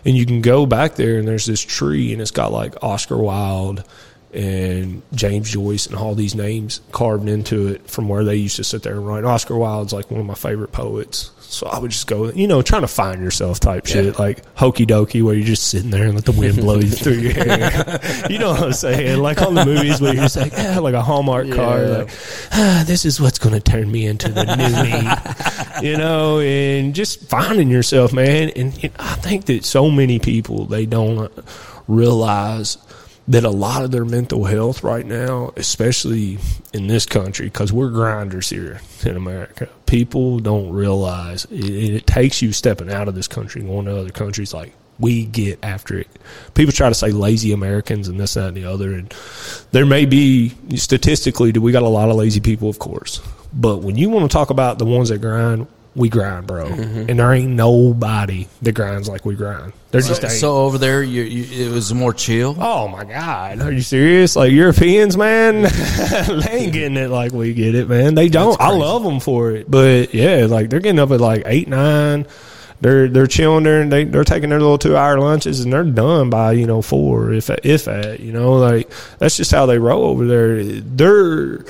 And you can go back there and there's this tree and it's got like oscar wilde and james joyce and all these names carved into it from where they used to sit there and write. Oscar wilde's like one of my favorite poets so i would just go you know trying to find yourself type shit like hokey dokey where you're just sitting there and let the wind blow you through your hair. You know what i'm saying? Like on the movies where you're just like yeah, like a hallmark card like ah, this is what's going to turn me into the new me, you know, and just finding yourself, man. And, and I think that so many people they don't realize that a lot of their mental health right now, especially in this country, because we're grinders here in America, people don't realize it, it takes you stepping out of this country and going to other countries like we get after it. People try to say lazy Americans and this, that, and the other. And there may be, statistically, do we got a lot of lazy people? Of course. But when you want to talk about the ones that grind, we grind, bro. Mm-hmm. And there ain't nobody that grinds like we grind. There just ain't. So over there, you, you, it was more chill. Oh my God! Are you serious? Like Europeans, man, they ain't getting it like we get it, man. They don't. I love them for it, but yeah, like they're getting up at like eight, nine. They're they're chilling there and they they're taking their little two hour lunches and they're done by you know four if if at you know like that's just how they roll over there. Their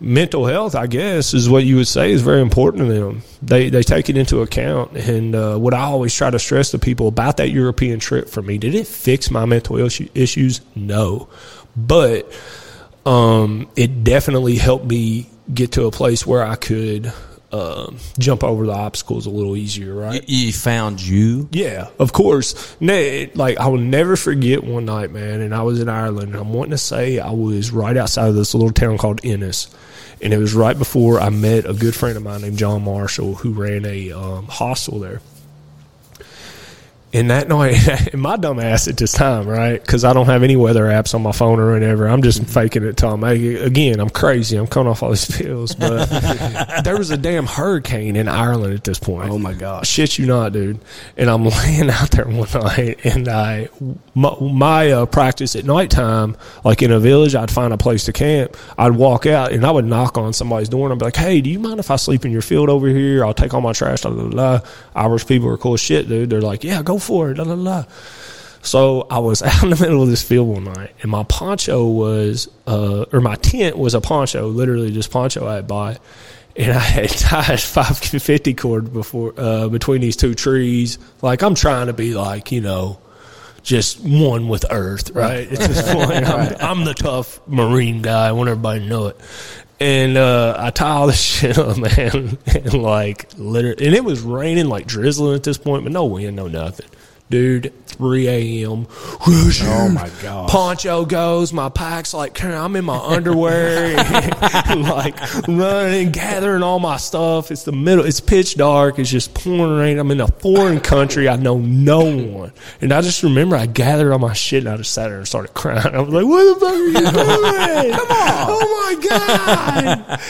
mental health, I guess, is what you would say is very important to them. They they take it into account. And uh, what I always try to stress to people about that European trip for me, did it fix my mental issue, issues? No, but um, it definitely helped me get to a place where I could uh, jump over the obstacles a little easier, right? You found you. Yeah, of course. Like I will never forget one night, man. And I was in Ireland. And I'm wanting to say I was right outside of this little town called Ennis, and it was right before I met a good friend of mine named John Marshall, who ran a um, hostel there. And that night, my dumb ass at this time, right? Because I don't have any weather apps on my phone or whatever. I'm just faking it till I'm again. I'm crazy. I'm coming off all these pills, but there was a damn hurricane in Ireland at this point. Oh my gosh. Shit you not, dude. And I'm laying out there one night, and I my, my uh, practice at nighttime, like in a village, I'd find a place to camp. I'd walk out, and I would knock on somebody's door, and I'd be like, "Hey, do you mind if I sleep in your field over here? I'll take all my trash." Blah blah blah. Irish people are cool as shit, dude. They're like, "Yeah, go for it." Blah blah blah. So I was out in the middle of this field one night, and my poncho was, uh, or my tent was a poncho, literally just poncho I had bought, and I had tied five fifty cord before uh, between these two trees. Like I'm trying to be like you know, just one with Earth, right? This point, I'm, I'm the tough Marine guy. I want everybody to know it. And uh, I tie all this shit up, man, and like literally, and it was raining, like drizzling at this point, but no wind, no nothing. Dude, 3 a.m. Oh my god. Poncho goes, my pack's like, I'm in my underwear, like running, gathering all my stuff. It's the middle, it's pitch dark, it's just pouring rain. I'm in a foreign country, I know no one. And I just remember I gathered all my shit and I just sat there and started crying. I was like, what the fuck are you doing? Come on. Oh my God.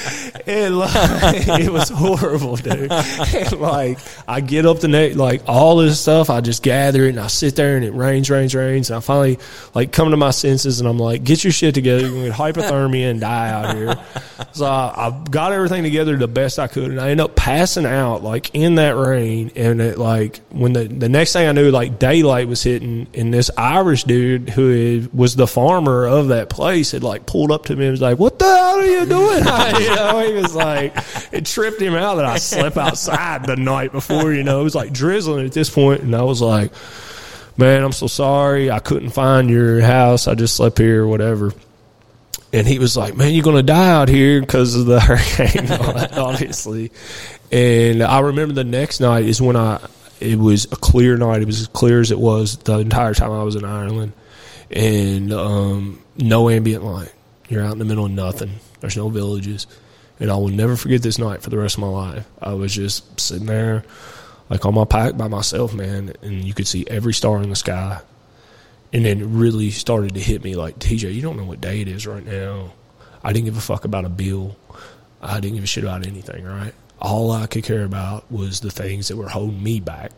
And like, it was horrible, dude. And like, I get up the next, like all this stuff, I just gather it and I sit there and it rains, rains, rains. And I finally like come to my senses and I'm like, get your shit together. You're going to get hypothermia and die out here. So I, I got everything together the best I could. And I end up passing out like in that rain. And it like, when the, the next thing I knew, like daylight was hitting and this Irish dude who was the farmer of that place had like pulled up to me and was like, what the hell are you doing? you know, he was like, it tripped him out that I slept outside the night before, you know, it was like drizzling at this point, And I was like, man, I'm so sorry. I couldn't find your house. I just slept here or whatever. And he was like, man, you're going to die out here because of the hurricane, obviously. And I remember the next night is when I, it was a clear night. It was as clear as it was the entire time I was in Ireland. And um, no ambient light. You're out in the middle of nothing. There's no villages. And I will never forget this night for the rest of my life. I was just sitting there like on my pack by myself, man, and you could see every star in the sky. And then it really started to hit me like, TJ, you don't know what day it is right now. I didn't give a fuck about a bill. I didn't give a shit about anything, right? All I could care about was the things that were holding me back.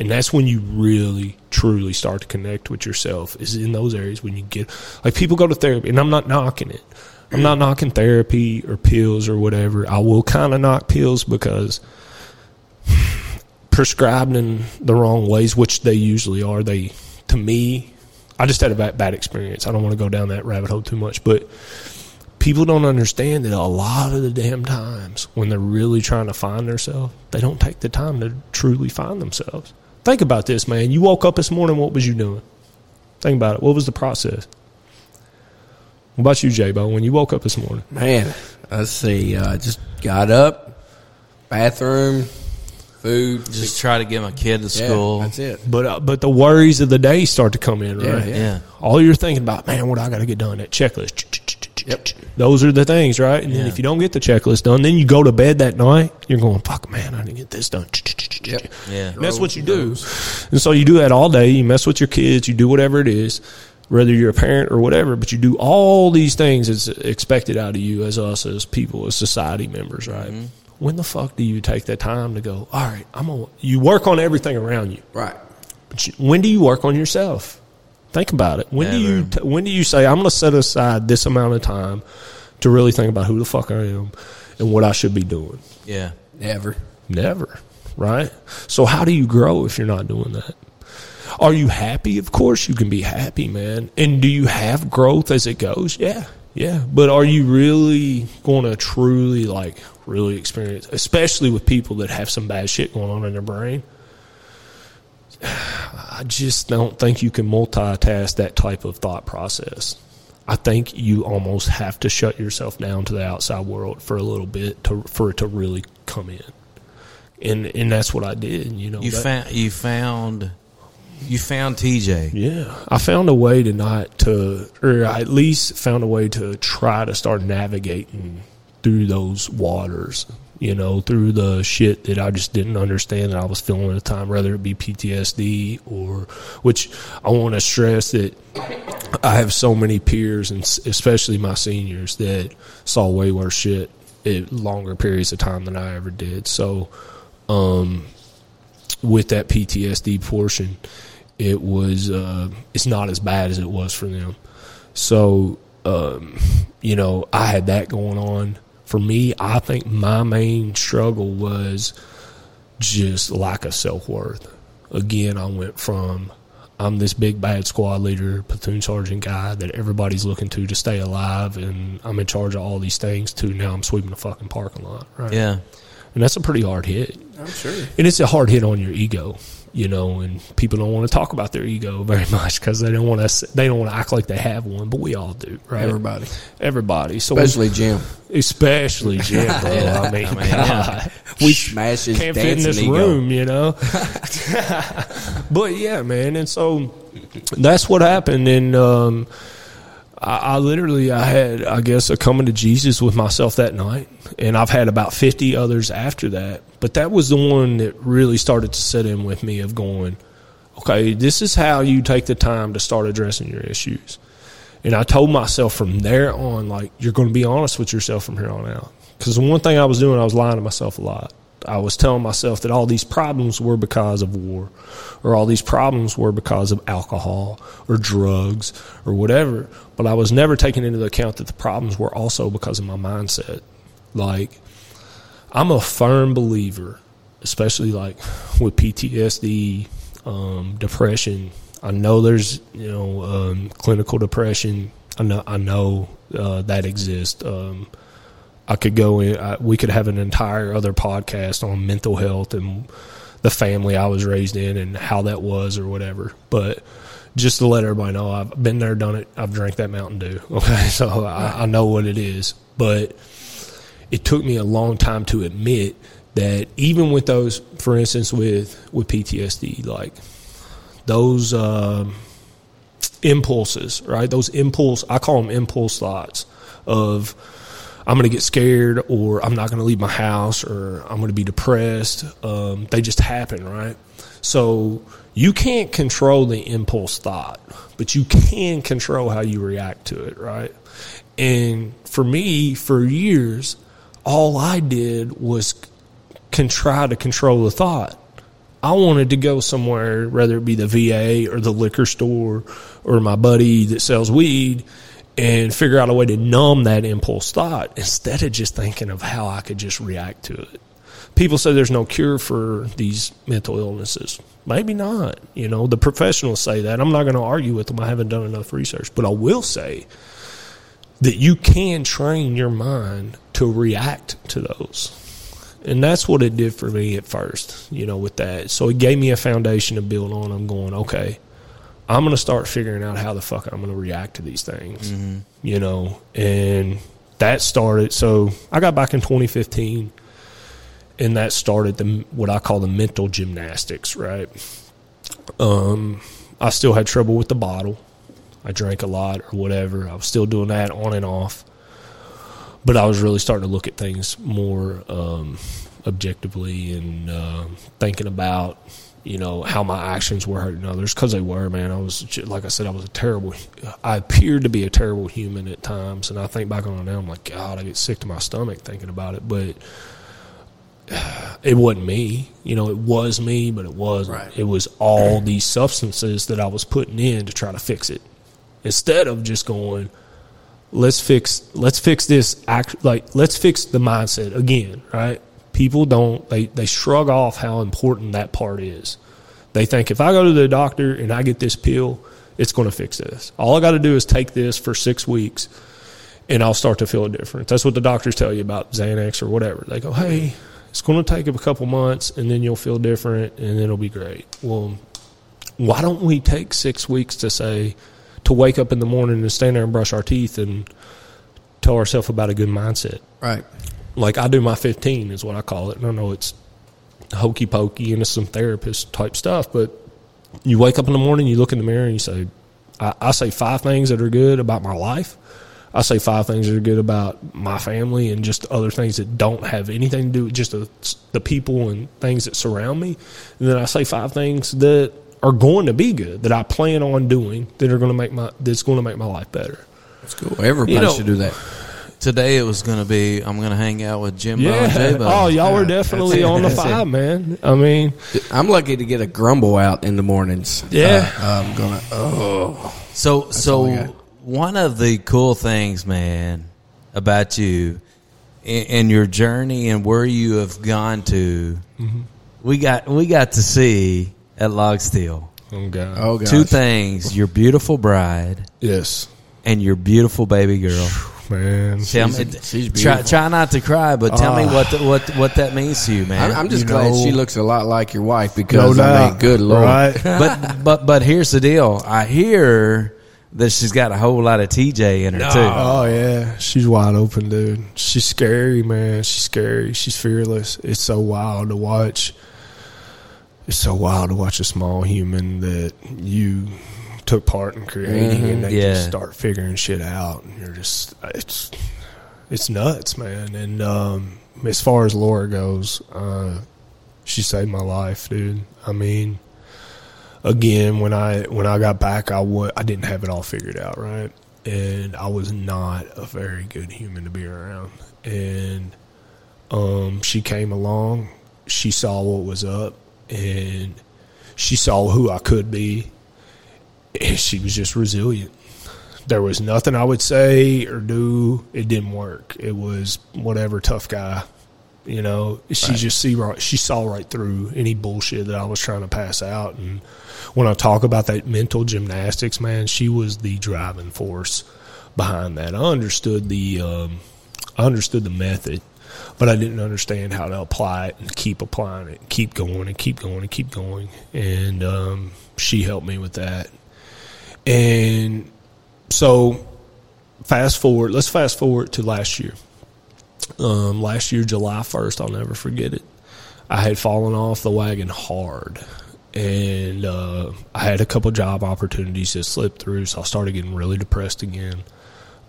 And that's when you really, truly start to connect with yourself, is in those areas when you get, like, people go to therapy, and I'm not knocking it. I'm not knocking therapy or pills or whatever. I will kind of knock pills because prescribed in the wrong ways, which they usually are. They, to me, I just had a bad, bad experience. I don't want to go down that rabbit hole too much, but people don't understand that a lot of the damn times when they're really trying to find themselves, they don't take the time to truly find themselves. Think about this, man. You woke up this morning, what was you doing? Think about it. What was the process? What about you, J-Bo, when you woke up this morning? Man, let's see. Uh, just got up, bathroom, food. Just try to get my kid to yeah, school. that's it. But uh, but the worries of the day start to come in, right? Yeah, yeah. All you're thinking about, man, what I got to get done? That checklist. Yep. Those are the things, right? And then if you don't get the checklist done, then you go to bed that night. You're going, fuck, man, I didn't get this done. Yep. Yeah. And that's what you do. And so you do that all day. You mess with your kids. You do whatever it is, whether you're a parent or whatever. But you do all these things that's expected out of you as us as people, as society members, right? When the fuck do you take that time to go? All right, I'm gonna. You work on everything around you. Right. But you- when do you work on yourself? Think about it. When do you t- when do you say I'm going to set aside this amount of time to really think about who the fuck I am and what I should be doing? Yeah. Never. Never, right? So how do you grow if you're not doing that? Are you happy? Of course you can be happy, man. And do you have growth as it goes? Yeah. Yeah. But are you really going to truly like really experience especially with people that have some bad shit going on in their brain? I just don't think you can multitask that type of thought process. I think you almost have to shut yourself down to the outside world for a little bit to for it to really come in. And and that's what I did. You know, You that- found you found you found TJ. yeah, I found a way to not to, or I at least found a way to try to start navigating through those waters. You know, through the shit that I just didn't understand that I was feeling at the time, whether it be PTSD or, which I want to stress that I have so many peers, and especially my seniors, that saw way worse shit at longer periods of time than I ever did. So, um, with that PTSD portion, it was uh, it's not as bad as it was for them. So, um, you know, I had that going on. For me, I think my main struggle was just lack of self worth. Again, I went from I'm this big bad squad leader, platoon sergeant guy that everybody's looking to to stay alive, and I'm in charge of all these things. To now, I'm sweeping the fucking parking lot. Right? Yeah. and that's a pretty hard hit. I'm sure. and it's a hard hit on your ego, you know. And people don't want to talk about their ego very much because they don't want to. They don't want to act like they have one, but we all do, right? Everybody. everybody. So Especially Jim. especially Jim, bro. I mean, I mean, yeah. We Smashes can't fit in this ego. room, you know. but yeah, man, and so that's what happened, and um, I, I literally I had I guess a coming to Jesus with myself that night, and I've had about fifty others after that, but that was the one that really started to set in with me of going, okay, this is how you take the time to start addressing your issues. And I told myself from there on, like, you're going to be honest with yourself from here on out. Because the one thing I was doing, I was lying to myself a lot. I was telling myself that all these problems were because of war, or all these problems were because of alcohol, or drugs, or whatever. But I was never taking into account that the problems were also because of my mindset. Like, I'm a firm believer, especially like with PTSD, um, depression. I know there's you know um, clinical depression. I know I know uh, that exists. Um, I could go in. I, we could have an entire other podcast on mental health and the family I was raised in and how that was or whatever. But just to let everybody know, I've been there, done it. I've drank that Mountain Dew. Okay, so I, I know what it is. But it took me a long time to admit that even with those, for instance, with with PTSD, like those um, impulses, right? Those impulse, I call them impulse thoughts of I'm going to get scared or I'm not going to leave my house or I'm going to be depressed. Um, they just happen, right? So you can't control the impulse thought, but you can control how you react to it, right? And for me, for years, all I did was can try to control the thought. I wanted to go somewhere, whether it be the VA or the liquor store or my buddy that sells weed, and figure out a way to numb that impulse thought instead of just thinking of how I could just react to it. People say there's no cure for these mental illnesses. Maybe not. You know, the professionals say that. I'm not going to argue with them. I haven't done enough research. But I will say that you can train your mind to react to those. And that's what it did for me at first, you know, with that. So it gave me a foundation to build on. I'm going, okay, I'm going to start figuring out how the fuck I'm going to react to these things, you know, and that started. So I got back in 2015 and that started the, what I call the mental gymnastics, right? Um, I still had trouble with the bottle. I drank a lot or whatever. I was still doing that on and off. But I was really starting to look at things more um, objectively and uh, thinking about, you know, how my actions were hurting others because they were, man. I was, like I said, I was a terrible, I appeared to be a terrible human at times. And I think back on it now, I'm like, God, I get sick to my stomach thinking about it. But it wasn't me. You know, it was me, but it wasn't. Right. It was all these substances that I was putting in to try to fix it. Instead of just going, let's fix let's fix this act like let's fix the mindset again, right? People don't they, they shrug off how important that part is. They think if I go to the doctor and I get this pill, it's going to fix this. All I got to do is take this for six weeks and I'll start to feel a difference. That's what the doctors tell you about Xanax or whatever. They go, hey, it's going to take a couple months and then you'll feel different and it'll be great. Well, why don't we take six weeks to say, to wake up in the morning and stand there and brush our teeth and tell ourselves about a good mindset. Right. Like I do my 15 is what I call it. And I know it's hokey pokey and it's some therapist type stuff, but you wake up in the morning, you look in the mirror and you say, I, I say five things that are good about my life. I say five things that are good about my family and just other things that don't have anything to do with just the, the people and things that surround me. And then I say five things that are going to be good that I plan on doing that are going to make my that's going to make my life better. That's cool. Everybody You know- should do that. Today it was going to be I'm going to hang out with Jimbo Yeah. and J-Bo. Oh, y'all were definitely on the That's it. five, man. I mean, I'm lucky to get a grumble out in the mornings. Yeah. Uh, I'm gonna. Oh, So all I so one of the cool things, man, about you and, and your journey and where you have gone to, Mm-hmm. we got we got to see at Log Still oh god, oh gosh. two things: your beautiful bride yes, and your beautiful baby girl. Man. Tell me, she's try, beautiful. try not to cry, but tell me ah. what the, what what that means to you, man. I'm, I'm just You glad know- she looks a lot like your wife No because I doubt. mean, good lord. Right? but but but here's the deal. I hear that she's got a whole lot of TJ in her too. Oh yeah, she's wide open, dude. She's scary, man. She's scary. She's fearless. It's so wild to watch. It's so wild to watch a small human that you took part in creating, and they Yeah. just start figuring shit out, and you're just it's it's nuts, man. And um, as far as Laura goes, uh, she saved my life, dude. I mean, again, when I when I got back, I didn't have it all figured out, right? And I was not a very good human to be around. And um, she came along, she saw what was up, and she saw who I could be, she was just resilient. There was nothing I would say or do. It didn't work. It was whatever tough guy you know, she just see right. She saw right through any bullshit that I was trying to pass out. And when I talk about that mental gymnastics, man, she was the driving force behind that. I understood the, um, I understood the method, but I didn't understand how to apply it and keep applying it, keep going and keep going and keep going. And um, she helped me with that. And so, fast forward. Let's fast forward to last year um, last year, July 1st, I'll never forget it. I had fallen off the wagon hard. And uh, I had a couple job opportunities that slipped through, so I started getting really depressed again.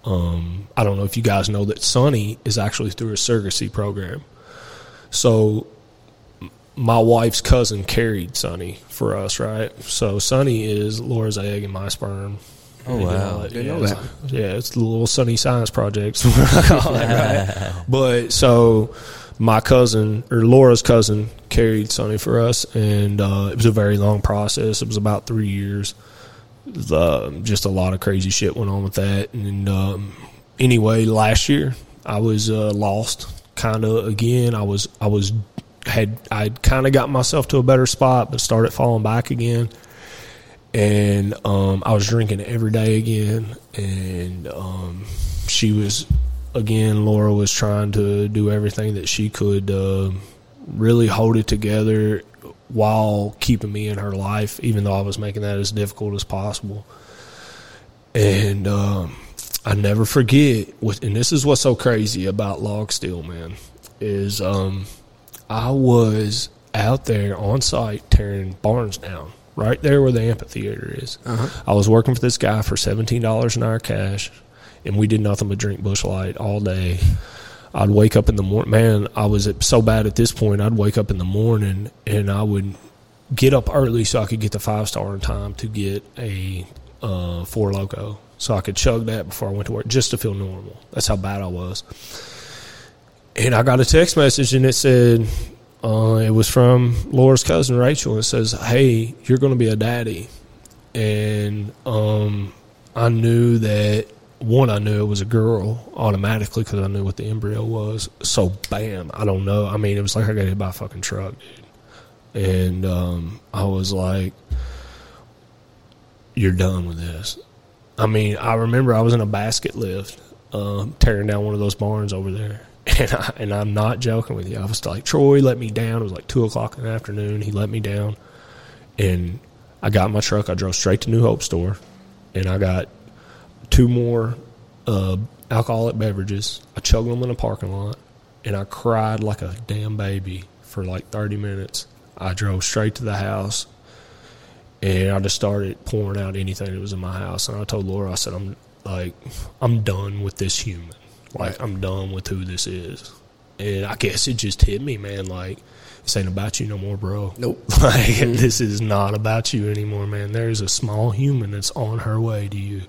Um, I don't know if you guys know that Sonny is actually through a surrogacy program. So my wife's cousin carried Sonny for us, right? So Sonny is Laura's egg and my sperm. Oh, You wow. it. Didn't yeah, know it's- that. Yeah, it's the little Sonny Science Project. is what I call it, right? But so my cousin or Laura's cousin carried Sonny for us, and uh, it was a very long process. It was about three years. Uh, just a lot of crazy shit went on with that. And um, anyway, last year I was uh, lost, kind of again. I was I was had I kind of got myself to a better spot, but started falling back again and um, I was drinking every day again. And um, she was, again, Laura was trying to do everything that she could, uh, really hold it together while keeping me in her life, even though I was making that as difficult as possible. And um, I never forget, and this is what's so crazy about Log Still, man, is um, I was out there on site tearing barns down, right there where the amphitheater is. I was working for this guy for seventeen dollars an hour cash, and we did nothing but drink Busch Light all day. I'd wake up in the morning. Man, I was so bad at this point. I'd wake up in the morning and I would get up early so I could get the five star in time to get a uh, Four Loko, so I could chug that before I went to work just to feel normal. That's how bad I was. And I got a text message and it said, uh, it was from Laura's cousin Rachel. And it says, "Hey, you're going to be a daddy," and um, I knew that one. I knew it was a girl automatically because I knew what the embryo was. So, bam! I don't know. I mean, it was like I got hit by a fucking truck, dude. And um, I was like, "You're done with this." I mean, I remember I was in a basket lift, um, tearing down one of those barns over there. And, I, and I'm not joking with you. I was like, Troy let me down. It was like 2 o'clock in the afternoon. He let me down. And I got my truck. I drove straight to New Hope store. and I got two more uh, alcoholic beverages. I chugged them in a parking lot, and I cried like a damn baby for like 30 minutes. I drove straight to the house, and I just started pouring out anything that was in my house. And I told Laura, I said, I'm like, I'm done with this human. Like, I'm done with who this is. And I guess it just hit me, man. Like, this ain't about you no more, bro. Nope. Like, this is not about you anymore, man. There's a small human that's on her way to you,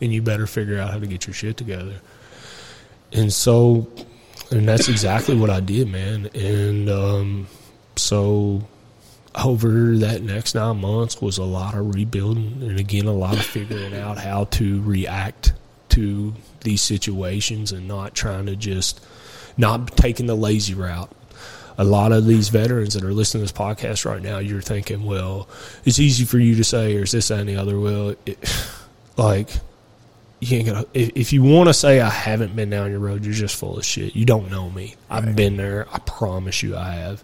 and you better figure out how to get your shit together. And so, and that's exactly what I did, man. And um, so, over that next nine months was a lot of rebuilding, and again, a lot of figuring out how to react to these situations and not trying to just not taking the lazy route. A lot of these veterans that are listening to this podcast right now, you're thinking, well, it's easy for you to say, or is this, that, and the other? Well, it, like, you ain't gonna. If, if you want to say I haven't been down your road, you're just full of shit. You don't know me. I've been there. I promise you, I have.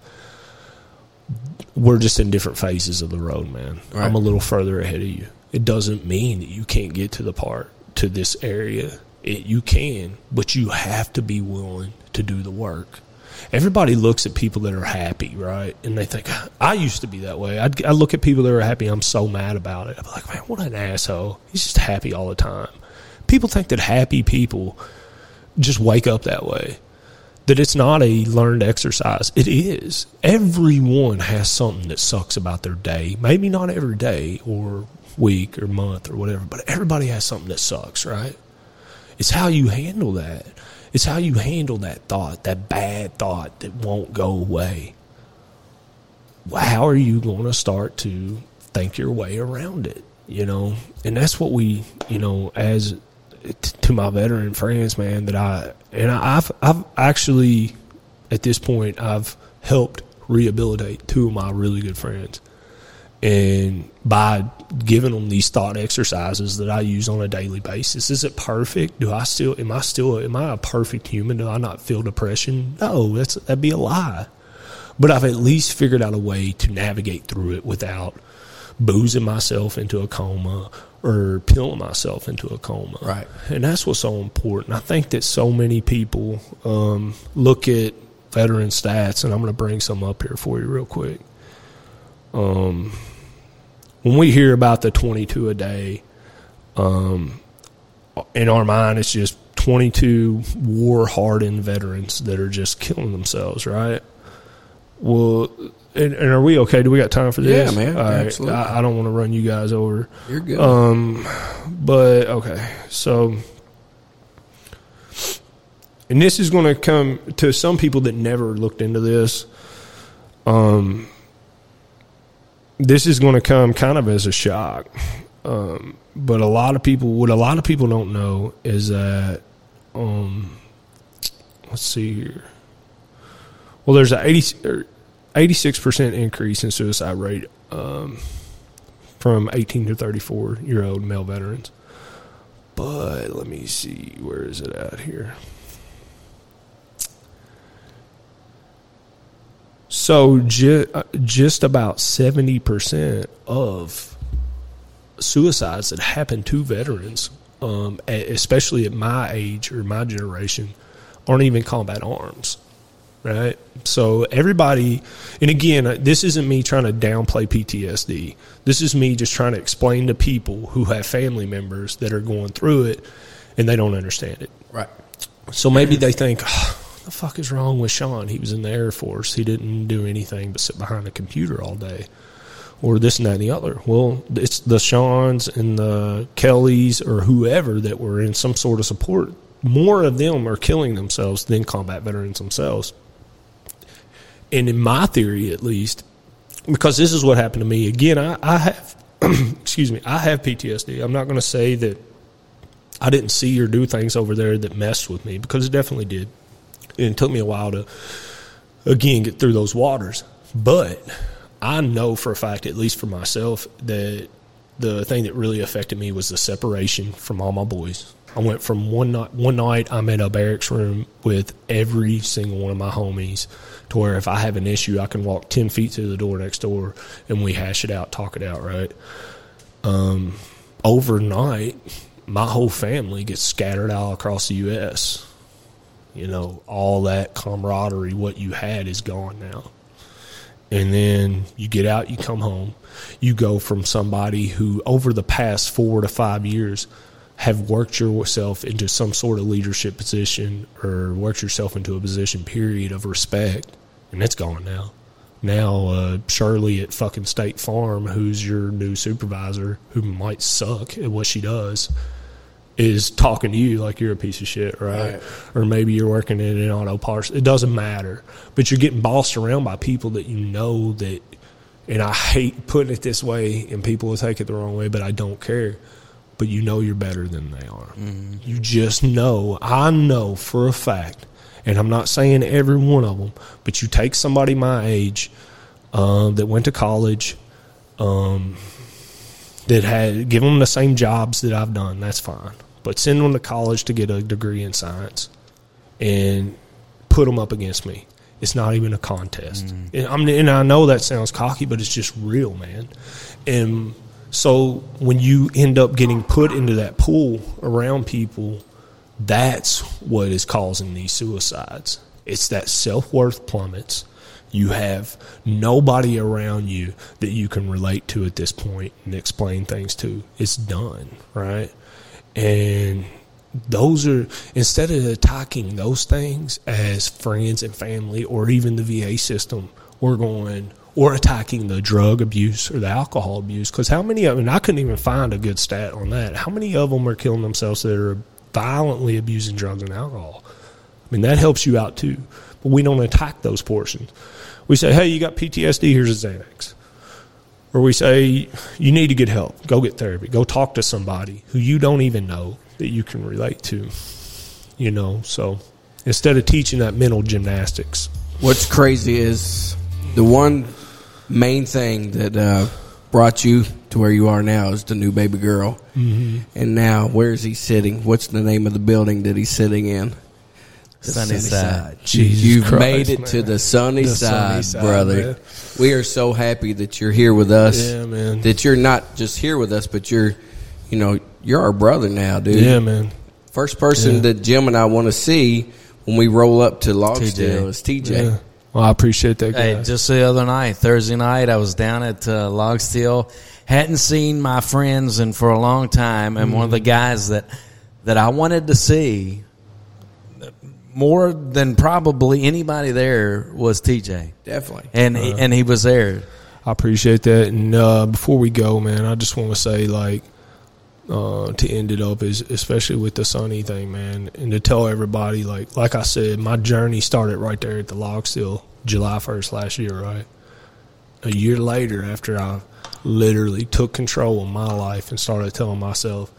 We're just in different phases of the road, man. I'm a little further ahead of you. It doesn't mean that you can't get to the part to this area. It, you can, but you have to be willing to do the work. Everybody looks at people that are happy, right? And they think, I used to be that way. I'd, I look at people that are happy, I'm so mad about it. I'm like, man, what an asshole. He's just happy all the time. People think that happy people just wake up that way. That it's not a learned exercise. It is. Everyone has something that sucks about their day. Maybe not every day or week or month or whatever, but everybody has something that sucks, right? It's how you handle that. It's how you handle that thought, that bad thought that won't go away. How are you going to start to think your way around it? You know, and that's what we, you know, as to my veteran friends, man, that I and I've I've actually at this point I've helped rehabilitate two of my really good friends, and by giving them these thought exercises that I use on a daily basis, is it perfect? Do I still am I still am I a perfect human? Do I not feel depression? No, that's that'd be a lie. But I've at least figured out a way to navigate through it without boozing myself into a coma or pilling myself into a coma. Right. And that's what's so important. I think that so many people um, look at veteran stats, and I'm going to bring some up here for you real quick. Um, when we hear about the 22 a day, um, in our mind, it's just 22 war hardened veterans that are just killing themselves, right? Well, and, and are we okay? Do we got time for this? Yeah, man. All right. Absolutely. I, I don't want to run you guys over. You're good. Um, but okay, so, and this is going to come to some people that never looked into this. Um, this is going to come kind of as a shock. Um, but a lot of people, what a lot of people don't know is that, um, let's see here. Well, there's an 80, 86% increase in suicide rate um, from 18 to 34 year old male veterans. But let me see, where is it at here? So ju- uh, just about 70% of suicides that happen to veterans, um, especially at my age or my generation, aren't even combat arms right? So everybody, and again, this isn't me trying to downplay PTSD. This is me just trying to explain to people who have family members that are going through it and they don't understand it. right. So maybe they think, oh, the fuck is wrong with Sean? He was in the Air Force. He didn't do anything but sit behind a computer all day. Or this and that and the other. Well, it's the Seans and the Kellys or whoever that were in some sort of support. More of them are killing themselves than combat veterans themselves. And in my theory, at least, because this is what happened to me. Again, I, I have, excuse me, I have PTSD. I'm not going to say that I didn't see or do things over there that messed with me because it definitely did. And it took me a while to, again, get through those waters. But I know for a fact, at least for myself, that the thing that really affected me was the separation from all my boys. I went from one night, one night I'm in a barracks room with every single one of my homies to where if I have an issue, I can walk 10 feet to the door next door and we hash it out, talk it out, right? Um, overnight, my whole family gets scattered all across the U.S. You know, all that camaraderie, what you had, is gone now. And then you get out, you come home, you go from somebody who, over the past four to five years, have worked yourself into some sort of leadership position or worked yourself into a position, period, of respect, and it's gone now. Now, uh, Shirley at fucking State Farm, who's your new supervisor, who might suck at what she does, is talking to you like you're a piece of shit, right? Right. Or maybe you're working in an auto parts. It doesn't matter. But you're getting bossed around by people that you know that, and I hate putting it this way, and people will take it the wrong way, but I don't care. But you know you're better than they are. You just know. I know for a fact, and I'm not saying every one of them, but you take somebody my age um, that went to college, um, that had give them the same jobs that I've done. That's fine, but send them to college to get a degree in science, and put them up against me. It's not even a contest. Mm. And, I'm, and I know that sounds cocky, but it's just real, man. And so when you end up getting put into that pool around people, that's what is causing these suicides. It's that self worth plummets. You have nobody around you that you can relate to at this point and explain things to. It's done, right? And those are instead of attacking those things as friends and family or even the VA system, we're going or attacking the drug abuse or the alcohol abuse. Because how many of them? I couldn't even find a good stat on that. How many of them are killing themselves that are violently abusing drugs and alcohol? I mean, that helps you out too. But we don't attack those portions. We say, hey, you got PTSD, here's a Xanax. Or we say, you need to get help. Go get therapy. Go talk to somebody who you don't even know that you can relate to. You know, so instead of teaching that mental gymnastics, What's crazy is the one main thing that uh, brought you to where you are now is the new baby girl. Mm-hmm. And now, where is he sitting? What's the name of the building that he's sitting in? The Sunny side. Jesus You've Christ, made it to the sunny, The side, sunny side, brother. man. We are so happy that you're here with us. Yeah, man. That you're not just here with us, but you're, you know, you're our brother now, dude. yeah, man. First person Yeah. that Jim and I want to see when we roll up to Log Still is TJ. Yeah. Well, I appreciate that, Hey, just the other night, Thursday night, I was down at uh, Log Still. Hadn't seen my friends in for a long time, and one of the guys that that I wanted to see more than probably anybody there was TJ, Definitely. and he, and he was there. I appreciate that. And uh, before we go, man, I just want to say, like, uh, to end it up is especially with the sunny thing, man, and to tell everybody, like, like I said, my journey started right there at the log still, July first last year, right? A year later, after I literally took control of my life and started telling myself,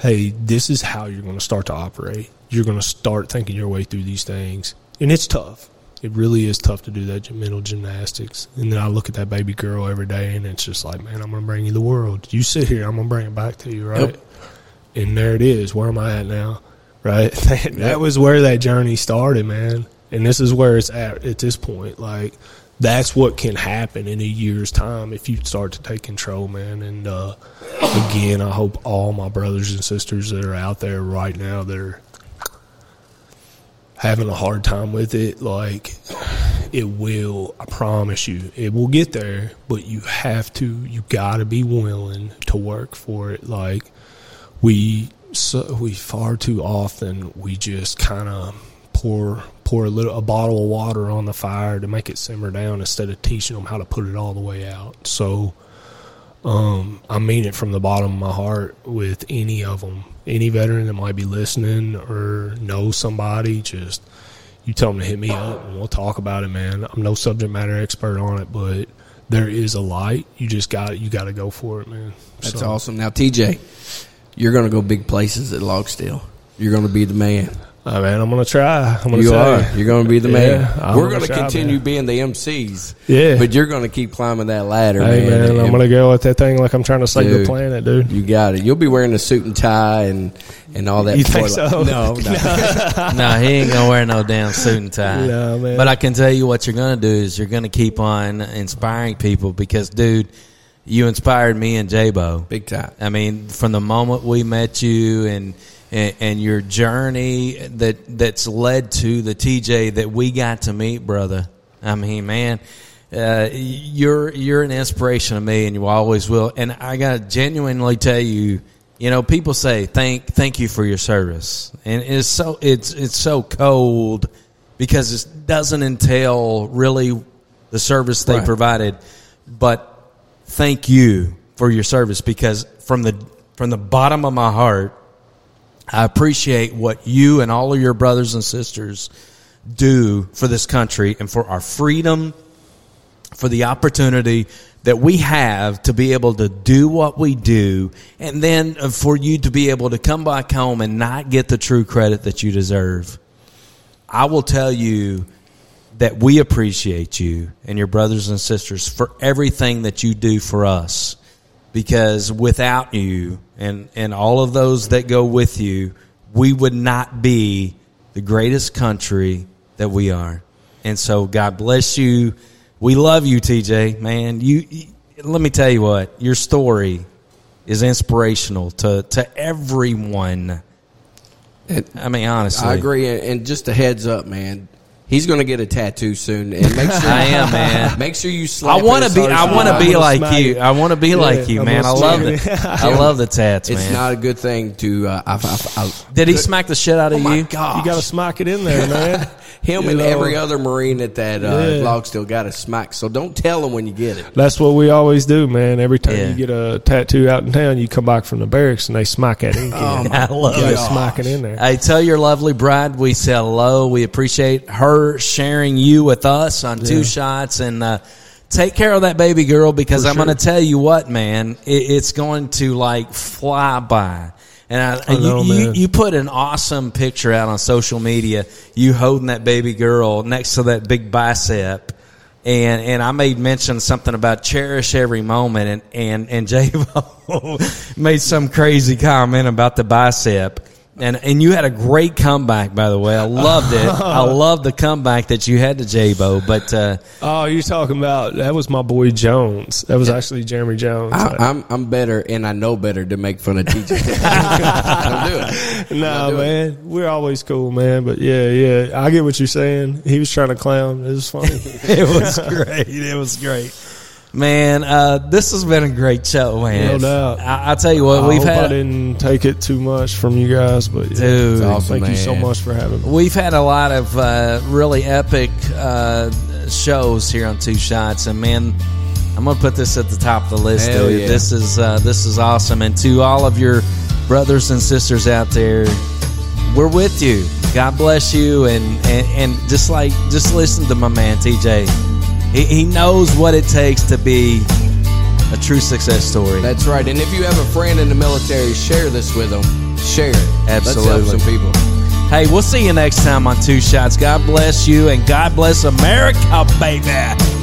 hey, this is how you're going to start to operate. You're going to start thinking your way through these things. And it's tough. It really is tough to do that mental gymnastics. And then I look at that baby girl every day and it's just like, man, I'm going to bring you the world. You sit here, I'm going to bring it back to you, right? Yep. And there it is. Where am I at now? Right? that, that was where that journey started, man. And this is where it's at at this point. Like, that's what can happen in a year's time if you start to take control, man. And uh, again, I hope all my brothers and sisters that are out there right now that are having a hard time with it, like it will. I promise you, it will get there. But you have to. You got to be willing to work for it. Like we, so we far too often we just kind of pour pour a little a bottle of water on the fire to make it simmer down instead of teaching them how to put it all the way out. So um, I mean it from the bottom of my heart with any of them. Any veteran that might be listening or know somebody, just you tell them to hit me up and we'll talk about it, man. I'm no subject matter expert on it, but there is a light. You just got you got to go for it, man. That's So, awesome. Now, TJ, you're going to go big places at Log Still. You're going to be the man. Man, I'm gonna try. I'm gonna You try. are. You're going to be the man. I'm We're gonna going to try, continue man. being the MCs. Yeah. But you're going to keep climbing that ladder, Hey man. man, I'm And gonna go at that thing like I'm trying to save the planet, dude. You got it. You'll be wearing a suit and tie and, and all that. You think before- so? No, no. no, he ain't gonna wear no damn suit and tie. No, man. But I can tell you what you're gonna do is you're gonna keep on inspiring people because, dude, you inspired me and J-Bo. Big time. I mean, from the moment we met you and, and and your journey that that's led to the TJ that we got to meet, brother. I mean, man, uh, you're you're an inspiration to me, and you always will. And I got to genuinely tell you, you know, people say thank thank you for your service, and it's so it's it's so cold because it doesn't entail really the service they Right. provided, but thank you for your service because from the from the bottom of my heart, I appreciate what you and all of your brothers and sisters do for this country and for our freedom, for the opportunity that we have to be able to do what we do, and then uh, for you to be able to come back home and not get the true credit that you deserve. I will tell you that we appreciate you and your brothers and sisters for everything that you do for us. Because without you and, and all of those that go with you, we would not be the greatest country that we are. And so God bless you. We love you, TJ, man. You, you let me tell you what, your story is inspirational to, to everyone. I mean, honestly. I agree. And and just a heads up, man. He's going to get a tattoo soon, and make sure I am, man. Make sure you slap. I want to be. I want to be like you. I want to be Yeah, like you, I'm man. I love it. it. I love the tats, It's man. not a good thing to. Uh, I, I, I, Did he smack the shit out of oh my you? gosh! You got to smack it in there, man. him you and know. every other Marine at that uh, Yeah. log still got a smack. So don't tell him when you get it. That's what we always do, man. Every time Yeah. you get a tattoo out in town, you come back from the barracks and they smack that ink in. I love you it. gotta smack it in there. Hey, tell your lovely bride we say hello. We appreciate her sharing you with us on two shots and uh, take care of that baby girl because I'm sure. going to tell you what, man, it, it's going to like fly by. And I, I know, you, you, you put an awesome picture out on social media, you holding that baby girl next to that big bicep. And and I made mention something about cherish every moment, and and and J made some crazy comment about the bicep, and and you had a great comeback by the way. I loved it. I loved the comeback that you had to J Bo. But uh, Oh, you're talking about that was my boy Jones. That was actually Jeremy Jones. I, I'm I'm better, and I know better to make fun of TJ. don't do it. no, do it. man, we're always cool, man. But yeah, yeah, I get what you're saying. He was trying to clown. It was funny. it was great. It was great. Man, uh, this has been a great show, man. No doubt. I, I tell you what, I we've hope I didn't take it too much from you guys, but yeah. Dude, awesome, thank you so much for having me. We've had a lot of uh, really epic uh, shows here on Two Shots, and man, I'm gonna put this at the top of the list. Hell dude. yeah. This is uh, this is awesome, and to all of your brothers and sisters out there, we're with you. God bless you, and and, and just like just listen to my man TJ. He, he knows what it takes to be a true success story. That's right. And if you have a friend in the military, share this with them. Share it. Absolutely. Let's help some people. Hey, we'll see you next time on Two Shots. God bless you, and God bless America, baby.